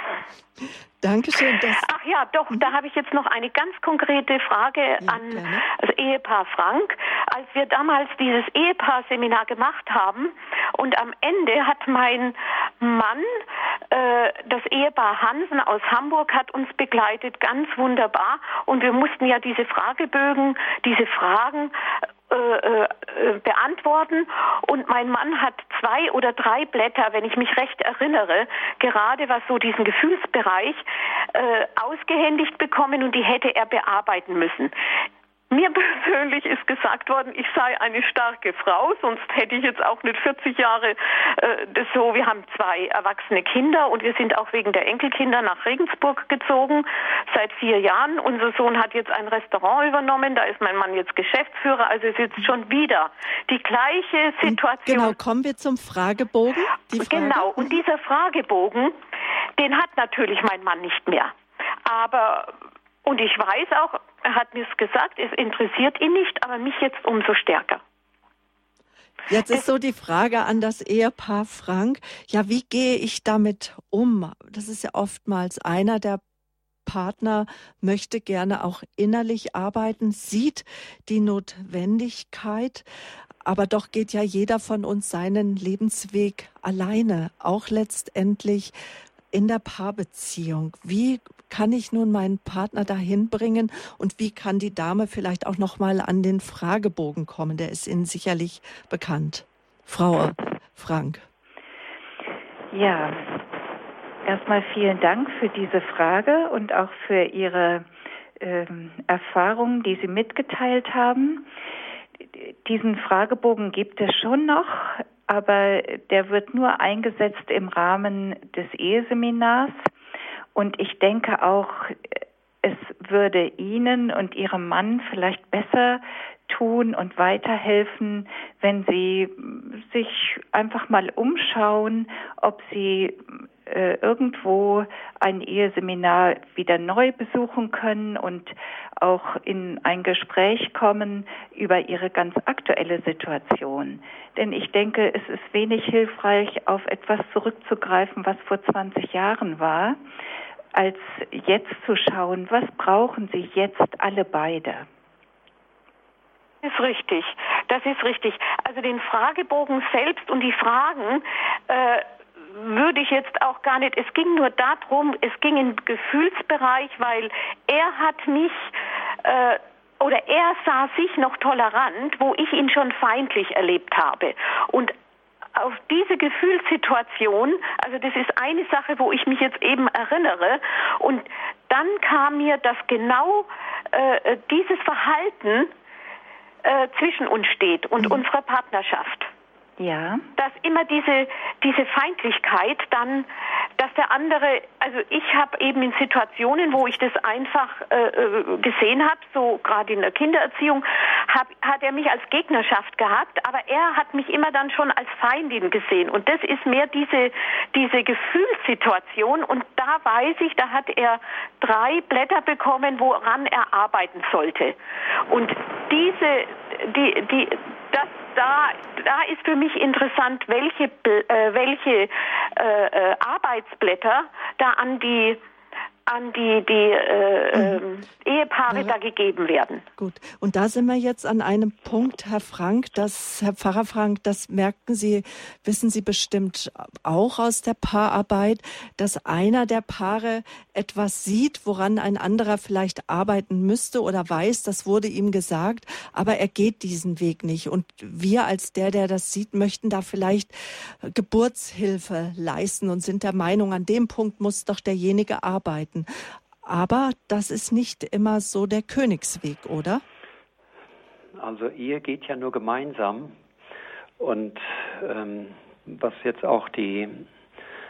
Dankeschön. Ach ja, doch, da habe ich jetzt noch eine ganz konkrete Frage ja, an gerne. das Ehepaar Frank. Als wir damals dieses Ehepaar-Seminar gemacht haben und am Ende hat mein Mann, äh, das Ehepaar Hansen aus Hamburg, hat uns begleitet, ganz wunderbar. Und wir mussten ja diese Fragebögen, diese Fragen äh, äh, beantworten. Und mein Mann hat zwei oder drei Blätter, wenn ich mich recht erinnere, gerade was so diesen Gefühlsbereich äh, ausgehändigt bekommen und die hätte er bearbeiten müssen. Mir *laughs* persönlich ist gesagt worden, ich sei eine starke Frau, sonst hätte ich jetzt auch nicht 40 Jahre äh, das so. Wir haben zwei erwachsene Kinder und wir sind auch wegen der Enkelkinder nach Regensburg gezogen seit vier Jahren. Unser Sohn hat jetzt ein Restaurant übernommen, da ist mein Mann jetzt Geschäftsführer, also ist jetzt schon wieder die gleiche Situation. Genau, kommen wir zum Fragebogen. Frage. Genau, und dieser Fragebogen, den hat natürlich mein Mann nicht mehr. Aber und ich weiß auch, er hat mir es gesagt, es interessiert ihn nicht, aber mich jetzt umso stärker. Jetzt ist so die Frage an das Ehepaar Frank. Ja, wie gehe ich damit um? Das ist ja oftmals einer der Partner möchte gerne auch innerlich arbeiten, sieht die Notwendigkeit, aber doch geht ja jeder von uns seinen Lebensweg alleine, auch letztendlich in der Paarbeziehung. Wie kann ich nun meinen Partner dahin bringen und wie kann die Dame vielleicht auch noch mal an den Fragebogen kommen? Der ist Ihnen sicherlich bekannt. Frau Frank. Ja, erstmal vielen Dank für diese Frage und auch für Ihre ähm, Erfahrungen, die Sie mitgeteilt haben. Diesen Fragebogen gibt es schon noch, aber der wird nur eingesetzt im Rahmen des Eheseminars. Und ich denke auch, es würde Ihnen und Ihrem Mann vielleicht besser tun und weiterhelfen, wenn Sie sich einfach mal umschauen, ob Sie äh, irgendwo ein Eheseminar wieder neu besuchen können und auch in ein Gespräch kommen über ihre ganz aktuelle Situation. Denn ich denke, es ist wenig hilfreich, auf etwas zurückzugreifen, was vor 20 Jahren war, als jetzt zu schauen, was brauchen sie jetzt alle beide. Das ist richtig. Das ist richtig. Also den Fragebogen selbst und die Fragen äh, würde ich jetzt auch gar nicht. Es ging nur darum, es ging im Gefühlsbereich, weil er hat mich äh, oder er sah sich noch tolerant, wo ich ihn schon feindlich erlebt habe. Und auf diese Gefühlssituation, also das ist eine Sache, wo ich mich jetzt eben erinnere. Und dann kam mir, dass genau äh, dieses Verhalten äh, zwischen uns steht und mhm. unserer Partnerschaft. Ja. Dass immer diese, diese Feindlichkeit dann, dass der andere, also ich habe eben in Situationen, wo ich das einfach äh, äh gesehen habe, so gerade in der Kindererziehung, hab, hat er mich als Gegnerschaft gehabt, aber er hat mich immer dann schon als Feindin gesehen. Und das ist mehr diese, diese Gefühlssituation. Und da weiß ich, da hat er drei Blätter bekommen, woran er arbeiten sollte. Und diese, die, die, das da, da ist für mich interessant, welche, äh, welche äh, äh, Arbeitsblätter da an die an die, die äh, mhm. äh, Ehepaare ja. da gegeben werden. Gut, und da sind wir jetzt an einem Punkt, Herr Frank, das, Herr Pfarrer Frank, das merken Sie, wissen Sie bestimmt auch aus der Paararbeit, dass einer der Paare etwas sieht, woran ein anderer vielleicht arbeiten müsste oder weiß, das wurde ihm gesagt, aber er geht diesen Weg nicht. Und wir als der, der das sieht, möchten da vielleicht Geburtshilfe leisten und sind der Meinung, an dem Punkt muss doch derjenige arbeiten arbeiten. Aber das ist nicht immer so der Königsweg, oder? Also Ehe geht ja nur gemeinsam. Und ähm, was jetzt auch die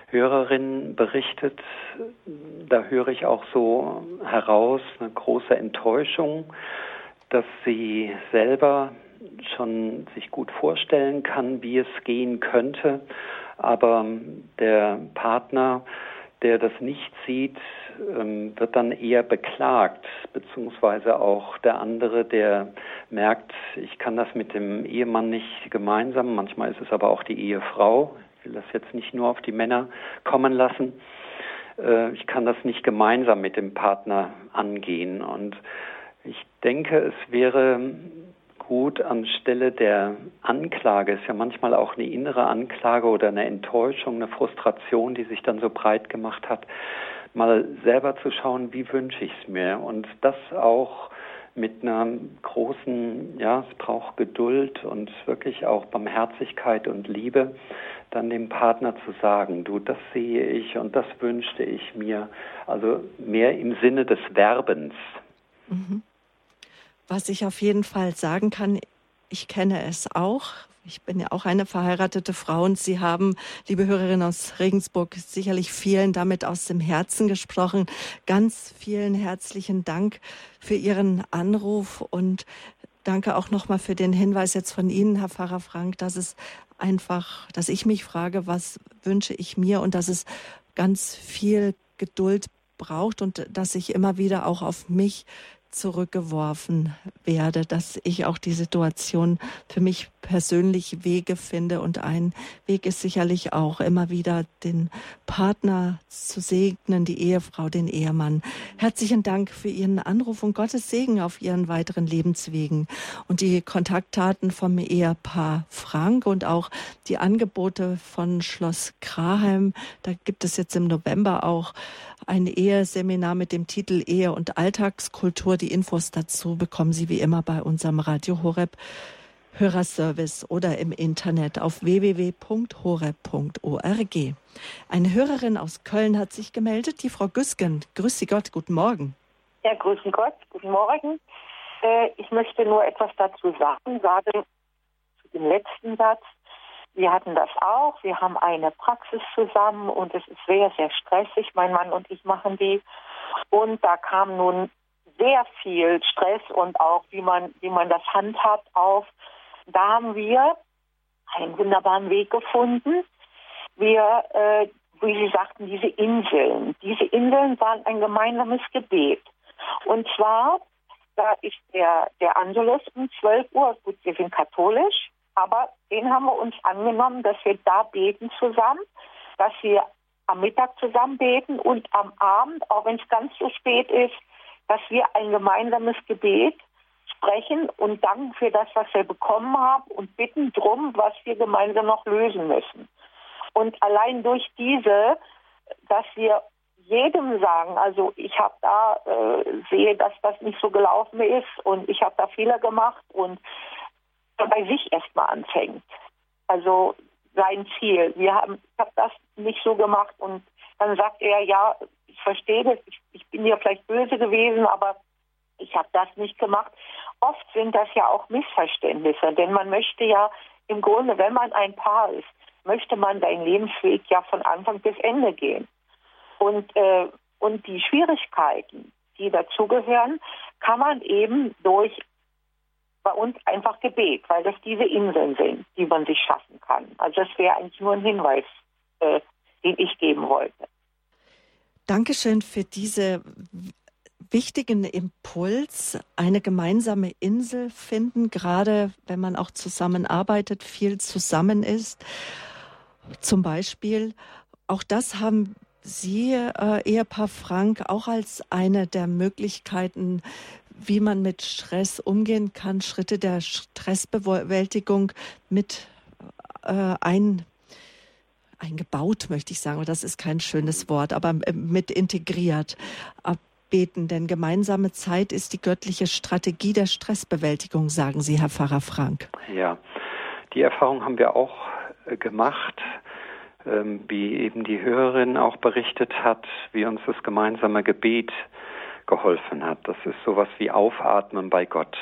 Hörerin berichtet, da höre ich auch so heraus eine große Enttäuschung, dass sie selber schon sich gut vorstellen kann, wie es gehen könnte, aber der Partner, der das nicht sieht, ähm, wird dann eher beklagt, beziehungsweise auch der andere, der merkt, ich kann das mit dem Ehemann nicht gemeinsam, manchmal ist es aber auch die Ehefrau, ich will das jetzt nicht nur auf die Männer kommen lassen, äh, ich kann das nicht gemeinsam mit dem Partner angehen. Und ich denke, es wäre gut anstelle der Anklage, ist ja manchmal auch eine innere Anklage oder eine Enttäuschung, eine Frustration, die sich dann so breit gemacht hat, mal selber zu schauen, wie wünsche ich es mir und das auch mit einer großen, ja, es braucht Geduld und wirklich auch Barmherzigkeit und Liebe, dann dem Partner zu sagen, du, das sehe ich und das wünschte ich mir. Also mehr im Sinne des Werbens. Mhm. Was ich auf jeden Fall sagen kann, ich kenne es auch. Ich bin ja auch eine verheiratete Frau und Sie haben, liebe Hörerinnen aus Regensburg, sicherlich vielen damit aus dem Herzen gesprochen. Ganz vielen herzlichen Dank für Ihren Anruf und danke auch nochmal für den Hinweis jetzt von Ihnen, Herr Pfarrer Frank, dass es einfach, dass ich mich frage, was wünsche ich mir und dass es ganz viel Geduld braucht und dass ich immer wieder auch auf mich zurückgeworfen werde, dass ich auch die Situation für mich persönlich Wege finde. Und ein Weg ist sicherlich auch immer wieder den Partner zu segnen, die Ehefrau, den Ehemann. Herzlichen Dank für Ihren Anruf und Gottes Segen auf Ihren weiteren Lebenswegen. Und die Kontaktdaten vom Ehepaar Frank und auch die Angebote von Schloss Kraheim. Da gibt es jetzt im November auch ein Eheseminar mit dem Titel Ehe und Alltagskultur. Die Infos dazu bekommen Sie wie immer bei unserem Radio Horeb Hörerservice oder im Internet auf www.horeb.org. Eine Hörerin aus Köln hat sich gemeldet, die Frau Güsken. Grüß Sie Gott, guten Morgen. Ja, grüßen Gott, guten Morgen. Äh, ich möchte nur etwas dazu sagen, sagen zu dem letzten Satz. Wir hatten das auch. Wir haben eine Praxis zusammen und es ist sehr, sehr stressig. Mein Mann und ich machen die. Und da kam nun sehr viel Stress und auch, wie man, wie man das handhabt, auf. Da haben wir einen wunderbaren Weg gefunden. Wir, äh, wie Sie sagten, diese Inseln. Diese Inseln waren ein gemeinsames Gebet. Und zwar, da ist der, der Angelus um 12 Uhr, gut, wir sind katholisch, aber den haben wir uns angenommen, dass wir da beten zusammen, dass wir am Mittag zusammen beten und am Abend, auch wenn es ganz so spät ist, dass wir ein gemeinsames Gebet sprechen und danken für das, was wir bekommen haben und bitten drum, was wir gemeinsam noch lösen müssen. Und allein durch diese, dass wir jedem sagen, also ich habe da äh, sehe, dass das nicht so gelaufen ist und ich habe da Fehler gemacht und bei sich erstmal anfängt. Also sein Ziel. Wir haben, ich habe das nicht so gemacht und dann sagt er, ja, ich verstehe das, ich, ich bin ja vielleicht böse gewesen, aber ich habe das nicht gemacht. Oft sind das ja auch Missverständnisse, denn man möchte ja im Grunde, wenn man ein Paar ist, möchte man seinen Lebensweg ja von Anfang bis Ende gehen. Und, äh, und die Schwierigkeiten, die dazugehören, kann man eben durch bei uns einfach Gebet, weil das diese Inseln sind, die man sich schaffen kann. Also das wäre eigentlich nur ein Hinweis, äh, den ich geben wollte. Dankeschön für diese wichtigen Impuls, eine gemeinsame Insel finden, gerade wenn man auch zusammenarbeitet, viel zusammen ist. Zum Beispiel, auch das haben Sie, äh, Ehepaar Frank, auch als eine der Möglichkeiten, wie man mit Stress umgehen kann, Schritte der Stressbewältigung mit äh, ein, eingebaut, möchte ich sagen. Das ist kein schönes Wort, aber äh, mit integriert. Beten, denn gemeinsame Zeit ist die göttliche Strategie der Stressbewältigung, sagen Sie, Herr Pfarrer Frank. Ja, die Erfahrung haben wir auch äh, gemacht ähm, wie eben die Hörerin auch berichtet hat, wie uns das gemeinsame Gebet geholfen hat. Das ist sowas wie Aufatmen bei Gott.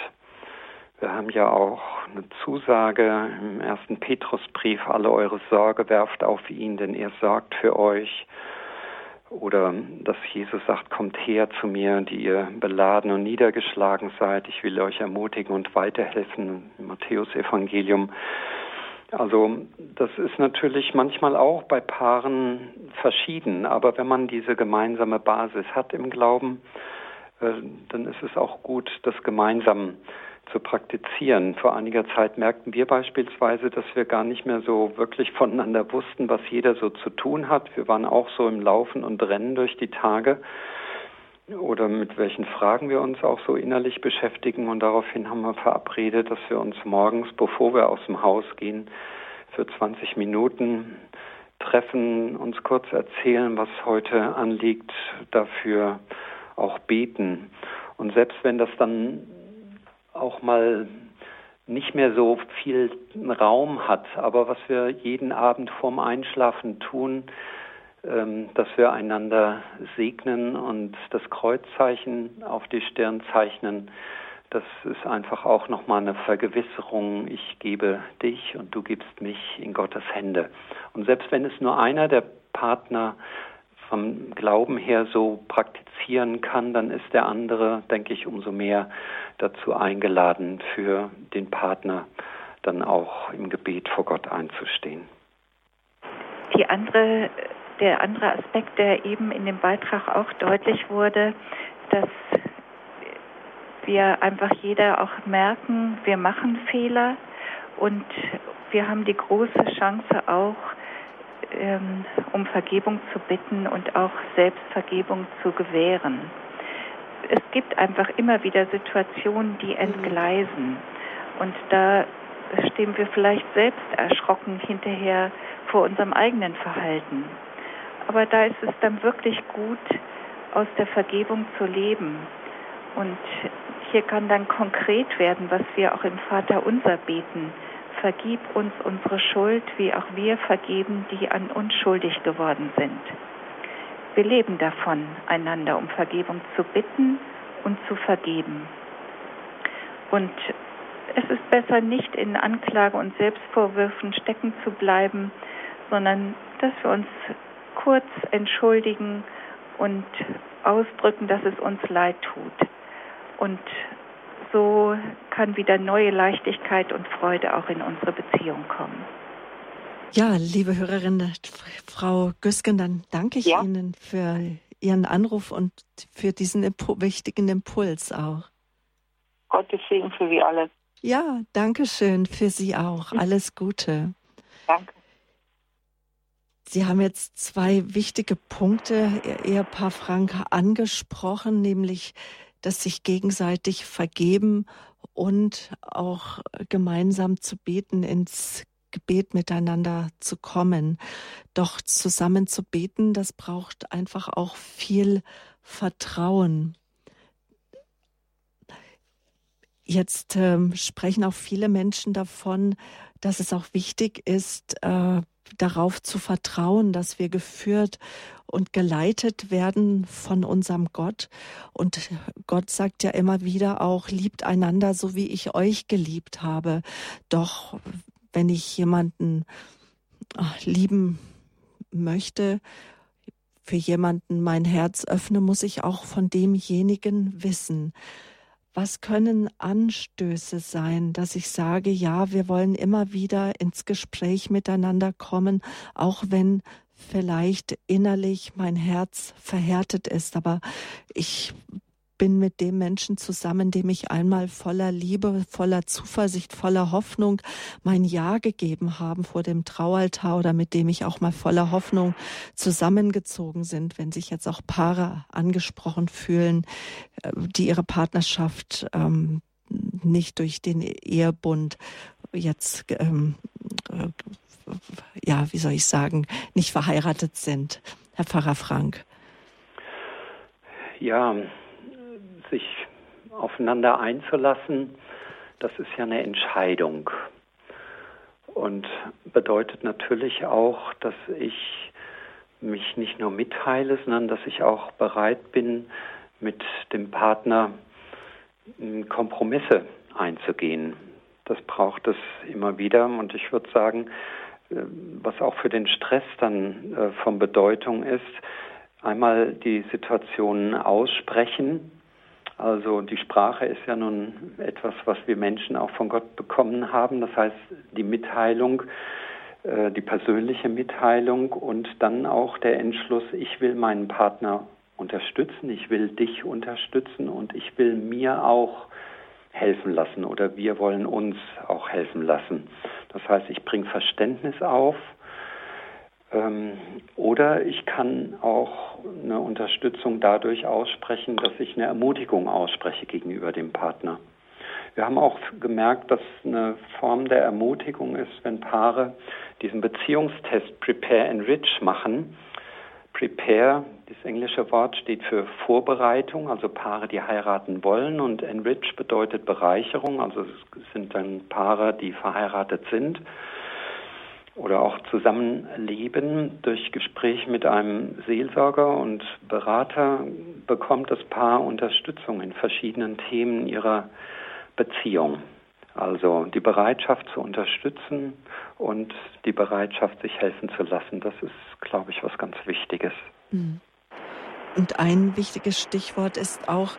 Wir haben ja auch eine Zusage im ersten Petrusbrief, alle eure Sorge werft auf ihn, denn er sorgt für euch. Oder dass Jesus sagt, kommt her zu mir, die ihr beladen und niedergeschlagen seid. Ich will euch ermutigen und weiterhelfen. Matthäus Evangelium also das ist natürlich manchmal auch bei Paaren verschieden, aber wenn man diese gemeinsame Basis hat im Glauben, äh, dann ist es auch gut, das gemeinsam zu praktizieren. Vor einiger Zeit merkten wir beispielsweise, dass wir gar nicht mehr so wirklich voneinander wussten, was jeder so zu tun hat. Wir waren auch so im Laufen und Rennen durch die Tage oder mit welchen Fragen wir uns auch so innerlich beschäftigen. Und daraufhin haben wir verabredet, dass wir uns morgens, bevor wir aus dem Haus gehen, für 20 Minuten treffen, uns kurz erzählen, was heute anliegt, dafür auch beten. Und selbst wenn das dann auch mal nicht mehr so viel Raum hat, aber was wir jeden Abend vorm Einschlafen tun, ähm, dass wir einander segnen und das Kreuzzeichen auf die Stirn zeichnen. Das ist einfach auch nochmal eine Vergewisserung. Ich gebe dich und du gibst mich in Gottes Hände. Und selbst wenn es nur einer der Partner vom Glauben her so praktizieren kann, dann ist der andere, denke ich, umso mehr dazu eingeladen, für den Partner dann auch im Gebet vor Gott einzustehen. Die andere der andere Aspekt, der eben in dem Beitrag auch deutlich wurde, dass wir einfach jeder auch merken, wir machen Fehler und wir haben die große Chance auch, ähm, um Vergebung zu bitten und auch Selbstvergebung zu gewähren. Es gibt einfach immer wieder Situationen, die entgleisen. Und da stehen wir vielleicht selbst erschrocken hinterher vor unserem eigenen Verhalten. Aber da ist es dann wirklich gut, aus der Vergebung zu leben. Und hier kann dann konkret werden, was wir auch im Vater unser beten. Vergib uns unsere Schuld, wie auch wir vergeben, die an uns schuldig geworden sind. Wir leben davon, einander um Vergebung zu bitten und zu vergeben. Und es ist besser, nicht in Anklage und Selbstvorwürfen stecken zu bleiben, sondern dass wir uns kurz entschuldigen und ausdrücken, dass es uns leid tut. Und so kann wieder neue Leichtigkeit und Freude auch in unsere Beziehung kommen. Ja, liebe Hörerin, Frau Güsken, dann danke ich ja. Ihnen für Ihren Anruf und für diesen Impu wichtigen Impuls auch. Gottes Segen für Sie alle. Ja, danke schön für Sie auch. Alles Gute. Danke. Sie haben jetzt zwei wichtige Punkte, Ihr Ehepaar Frank, angesprochen, nämlich das sich gegenseitig vergeben und auch gemeinsam zu beten, ins Gebet miteinander zu kommen. Doch zusammen zu beten, das braucht einfach auch viel Vertrauen. Jetzt ähm, sprechen auch viele Menschen davon, dass es auch wichtig ist, äh, darauf zu vertrauen, dass wir geführt und geleitet werden von unserem Gott. Und Gott sagt ja immer wieder auch, liebt einander, so wie ich euch geliebt habe. Doch wenn ich jemanden lieben möchte, für jemanden mein Herz öffne, muss ich auch von demjenigen wissen. Was können Anstöße sein, dass ich sage, ja, wir wollen immer wieder ins Gespräch miteinander kommen, auch wenn vielleicht innerlich mein Herz verhärtet ist, aber ich bin mit dem Menschen zusammen, dem ich einmal voller Liebe, voller Zuversicht, voller Hoffnung mein Ja gegeben haben vor dem Traualtar oder mit dem ich auch mal voller Hoffnung zusammengezogen sind, wenn sich jetzt auch Paare angesprochen fühlen, äh, die ihre Partnerschaft ähm, nicht durch den Ehebund jetzt ähm, äh, ja, wie soll ich sagen, nicht verheiratet sind. Herr Pfarrer Frank. Ja, sich aufeinander einzulassen, das ist ja eine Entscheidung und bedeutet natürlich auch, dass ich mich nicht nur mitteile, sondern dass ich auch bereit bin, mit dem Partner Kompromisse einzugehen. Das braucht es immer wieder und ich würde sagen, äh, was auch für den Stress dann äh, von Bedeutung ist, einmal die Situationen aussprechen, also die Sprache ist ja nun etwas, was wir Menschen auch von Gott bekommen haben. Das heißt, die Mitteilung, äh, die persönliche Mitteilung und dann auch der Entschluss, ich will meinen Partner unterstützen, ich will dich unterstützen und ich will mir auch helfen lassen oder wir wollen uns auch helfen lassen. Das heißt, ich bringe Verständnis auf oder ich kann auch eine Unterstützung dadurch aussprechen, dass ich eine Ermutigung ausspreche gegenüber dem Partner. Wir haben auch gemerkt, dass eine Form der Ermutigung ist, wenn Paare diesen Beziehungstest Prepare Enrich machen. Prepare, das englische Wort steht für Vorbereitung, also Paare, die heiraten wollen und Enrich bedeutet Bereicherung, also es sind dann Paare, die verheiratet sind oder auch Zusammenleben durch Gespräch mit einem Seelsorger und Berater bekommt das Paar Unterstützung in verschiedenen Themen ihrer Beziehung. Also die Bereitschaft zu unterstützen und die Bereitschaft, sich helfen zu lassen, das ist, glaube ich, was ganz Wichtiges. Mhm. Und ein wichtiges Stichwort ist auch,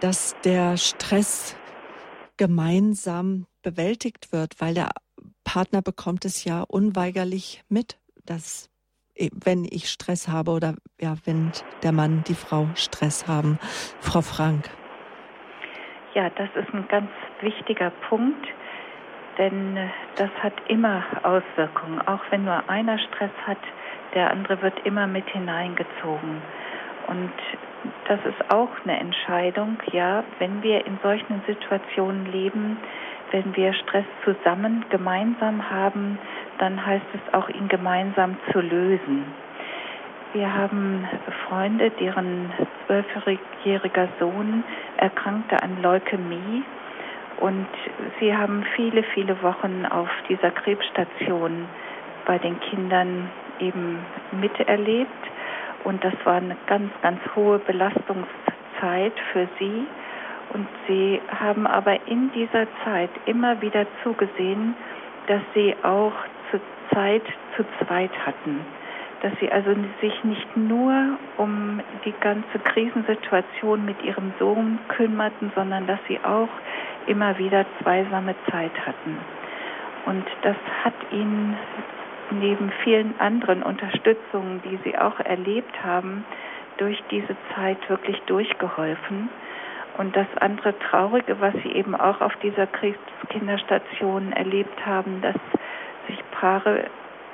dass der Stress gemeinsam bewältigt wird, weil der Partner bekommt es ja unweigerlich mit, dass eh, wenn ich Stress habe oder ja, wenn der Mann, die Frau Stress haben. Frau Frank. Ja, das ist ein ganz wichtiger Punkt, denn äh, das hat immer Auswirkungen. Auch wenn nur einer Stress hat, der andere wird immer mit hineingezogen. Und das ist auch eine Entscheidung, ja, wenn wir in solchen Situationen leben, wenn wir Stress zusammen, gemeinsam haben, dann heißt es auch, ihn gemeinsam zu lösen. Wir haben Freunde, deren zwölfjähriger Sohn erkrankte an Leukämie. Und sie haben viele, viele Wochen auf dieser Krebsstation bei den Kindern eben miterlebt. Und das war eine ganz, ganz hohe Belastungszeit Zeit für sie und sie haben aber in dieser Zeit immer wieder zugesehen, dass sie auch zur Zeit zu zweit hatten. Dass sie also sich nicht nur um die ganze Krisensituation mit ihrem Sohn kümmerten, sondern dass sie auch immer wieder zweisame Zeit hatten. Und das hat ihnen neben vielen anderen Unterstützungen, die sie auch erlebt haben, durch diese Zeit wirklich durchgeholfen. Und das andere Traurige, was Sie eben auch auf dieser Kriegskinderstation erlebt haben, dass sich Paare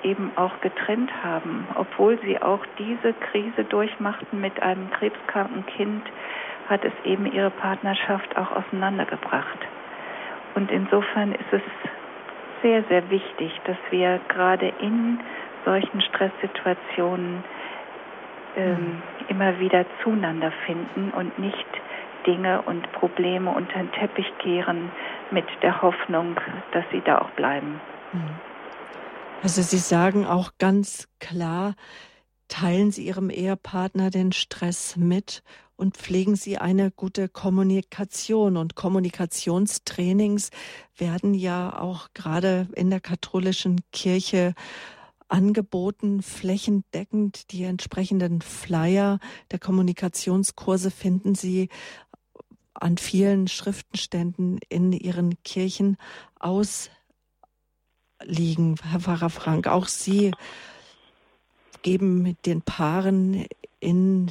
eben auch getrennt haben, obwohl sie auch diese Krise durchmachten mit einem krebskranken Kind, hat es eben ihre Partnerschaft auch auseinandergebracht. Und insofern ist es sehr, sehr wichtig, dass wir gerade in solchen Stresssituationen ähm, mhm. immer wieder zueinander finden und nicht Dinge und Probleme unter den Teppich kehren mit der Hoffnung, dass sie da auch bleiben. Mhm. Also Sie sagen auch ganz klar, teilen Sie Ihrem Ehepartner den Stress mit und pflegen Sie eine gute Kommunikation. Und Kommunikationstrainings werden ja auch gerade in der katholischen Kirche angeboten, flächendeckend. Die entsprechenden Flyer der Kommunikationskurse finden Sie an vielen Schriftenständen in ihren Kirchen ausliegen. Herr Pfarrer Frank, auch Sie geben den Paaren in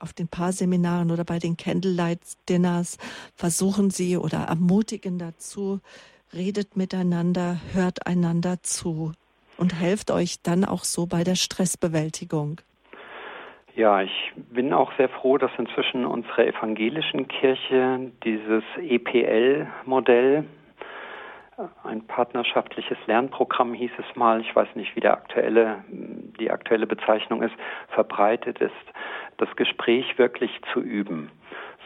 auf den Paarseminaren oder bei den Candlelight Dinners versuchen Sie oder ermutigen dazu, redet miteinander, hört einander zu und helft euch dann auch so bei der Stressbewältigung. Ja, ich bin auch sehr froh, dass inzwischen unsere evangelischen Kirche dieses EPL-Modell, ein partnerschaftliches Lernprogramm hieß es mal, ich weiß nicht, wie der aktuelle, die aktuelle Bezeichnung ist, verbreitet ist, das Gespräch wirklich zu üben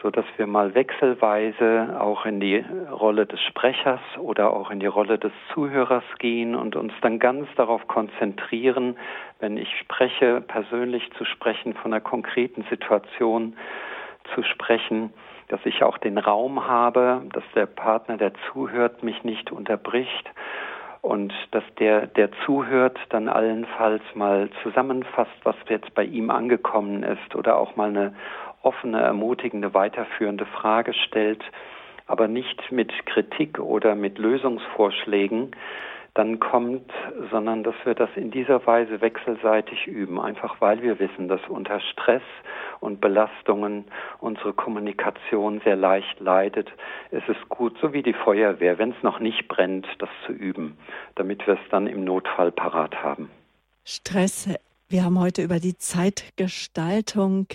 so dass wir mal wechselweise auch in die Rolle des Sprechers oder auch in die Rolle des Zuhörers gehen und uns dann ganz darauf konzentrieren, wenn ich spreche, persönlich zu sprechen, von einer konkreten Situation zu sprechen, dass ich auch den Raum habe, dass der Partner, der zuhört, mich nicht unterbricht und dass der, der zuhört, dann allenfalls mal zusammenfasst, was jetzt bei ihm angekommen ist oder auch mal eine offene, ermutigende, weiterführende Frage stellt, aber nicht mit Kritik oder mit Lösungsvorschlägen dann kommt, sondern dass wir das in dieser Weise wechselseitig üben, einfach weil wir wissen, dass unter Stress und Belastungen unsere Kommunikation sehr leicht leidet. Es ist gut, so wie die Feuerwehr, wenn es noch nicht brennt, das zu üben, damit wir es dann im Notfall parat haben. Stress. Wir haben heute über die Zeitgestaltung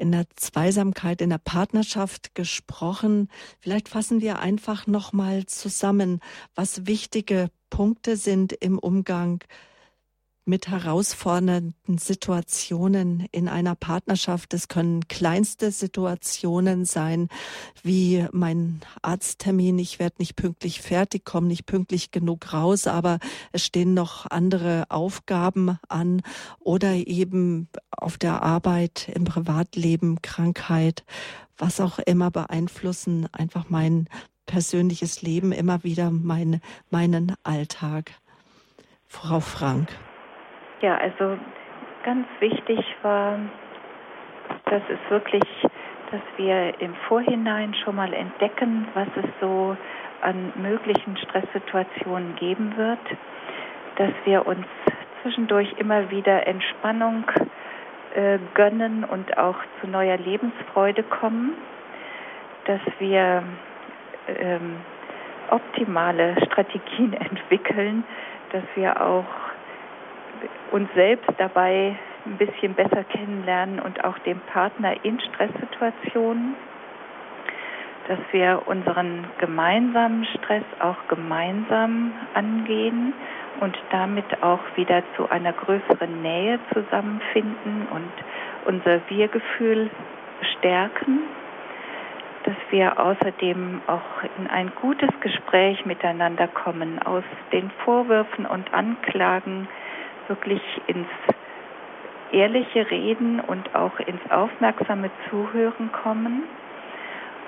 in der Zweisamkeit, in der Partnerschaft gesprochen. Vielleicht fassen wir einfach noch mal zusammen, was wichtige Punkte sind im Umgang mit herausfordernden Situationen in einer Partnerschaft. Es können kleinste Situationen sein, wie mein Arzttermin, ich werde nicht pünktlich fertig, komme nicht pünktlich genug raus, aber es stehen noch andere Aufgaben an oder eben auf der Arbeit, im Privatleben, Krankheit, was auch immer beeinflussen einfach mein persönliches Leben, immer wieder mein, meinen Alltag. Frau Frank. Ja, also ganz wichtig war, dass es wirklich, dass wir im Vorhinein schon mal entdecken, was es so an möglichen Stresssituationen geben wird, dass wir uns zwischendurch immer wieder Entspannung äh, gönnen und auch zu neuer Lebensfreude kommen, dass wir ähm, optimale Strategien *laughs* entwickeln, dass wir auch uns selbst dabei ein bisschen besser kennenlernen und auch den Partner in Stresssituationen, dass wir unseren gemeinsamen Stress auch gemeinsam angehen und damit auch wieder zu einer größeren Nähe zusammenfinden und unser Wir-Gefühl stärken, dass wir außerdem auch in ein gutes Gespräch miteinander kommen, aus den Vorwürfen und Anklagen wirklich ins ehrliche Reden und auch ins aufmerksame Zuhören kommen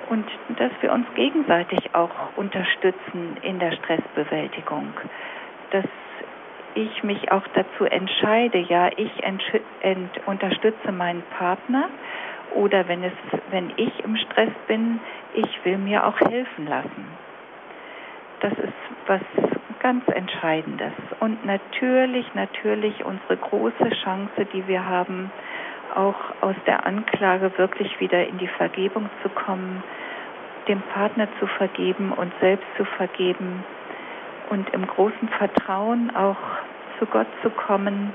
und dass wir uns gegenseitig auch unterstützen in der Stressbewältigung. Dass ich mich auch dazu entscheide, ja, ich unterstütze meinen Partner oder wenn es, wenn ich im Stress bin, ich will mir auch helfen lassen. Das ist was ganz Entscheidendes. Und natürlich, natürlich unsere große Chance, die wir haben, auch aus der Anklage wirklich wieder in die Vergebung zu kommen, dem Partner zu vergeben und selbst zu vergeben und im großen Vertrauen auch zu Gott zu kommen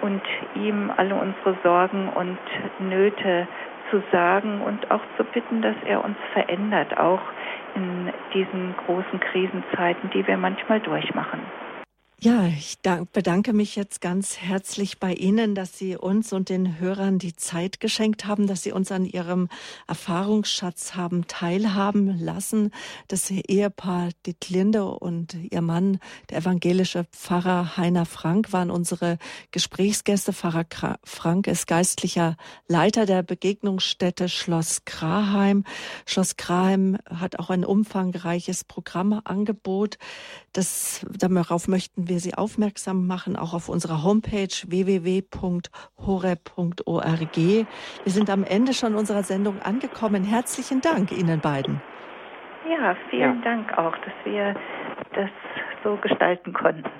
und ihm alle unsere Sorgen und Nöte zu sagen und auch zu bitten, dass er uns verändert, auch in diesen großen Krisenzeiten, die wir manchmal durchmachen. Ja, ich bedanke mich jetzt ganz herzlich bei Ihnen, dass Sie uns und den Hörern die Zeit geschenkt haben, dass Sie uns an Ihrem Erfahrungsschatz haben teilhaben lassen. Das Ehepaar Dietlinde und ihr Mann, der evangelische Pfarrer Heiner Frank, waren unsere Gesprächsgäste. Pfarrer Frank ist geistlicher Leiter der Begegnungsstätte Schloss Kraheim. Schloss Kraheim hat auch ein umfangreiches Programmangebot. Das, darauf möchten wir Sie aufmerksam machen, auch auf unserer Homepage www.hore.org. Wir sind am Ende schon unserer Sendung angekommen. Herzlichen Dank Ihnen beiden. Ja, vielen ja. Dank auch, dass wir das so gestalten konnten.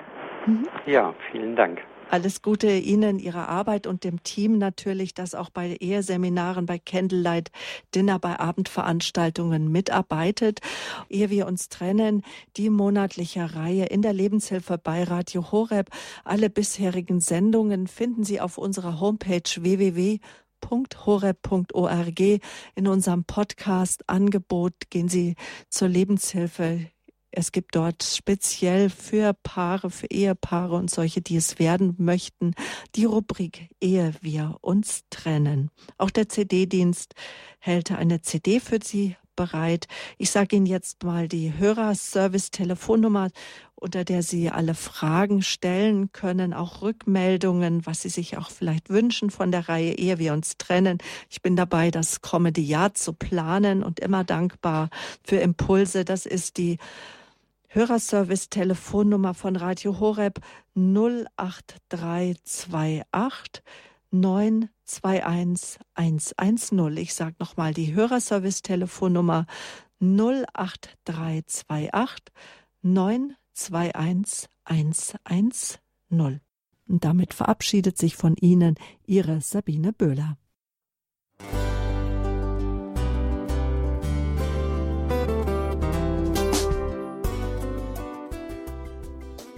Mhm. Ja, vielen Dank. Alles Gute Ihnen, Ihrer Arbeit und dem Team natürlich, das auch bei Eheseminaren, bei Candlelight Dinner, bei Abendveranstaltungen mitarbeitet. Ehe wir uns trennen, die monatliche Reihe in der Lebenshilfe bei Radio Horeb. Alle bisherigen Sendungen finden Sie auf unserer Homepage www horeb.org. In unserem Podcast-Angebot gehen Sie zur Lebenshilfe es gibt dort speziell für Paare, für Ehepaare und solche, die es werden möchten, die Rubrik Ehe wir uns trennen. Auch der CD-Dienst hält eine CD für Sie bereit. Ich sage Ihnen jetzt mal die Hörerservice-Telefonnummer, unter der Sie alle Fragen stellen können, auch Rückmeldungen, was Sie sich auch vielleicht wünschen von der Reihe, ehe wir uns trennen. Ich bin dabei, das kommende Jahr zu planen und immer dankbar für Impulse. Das ist die Hörerservice-Telefonnummer von Radio Horeb 08328 921 110. Ich sage nochmal die Hörerservice-Telefonnummer 08328 921 110. Und damit verabschiedet sich von Ihnen Ihre Sabine Böhler.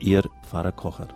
Ihr Pfarrer Kocher.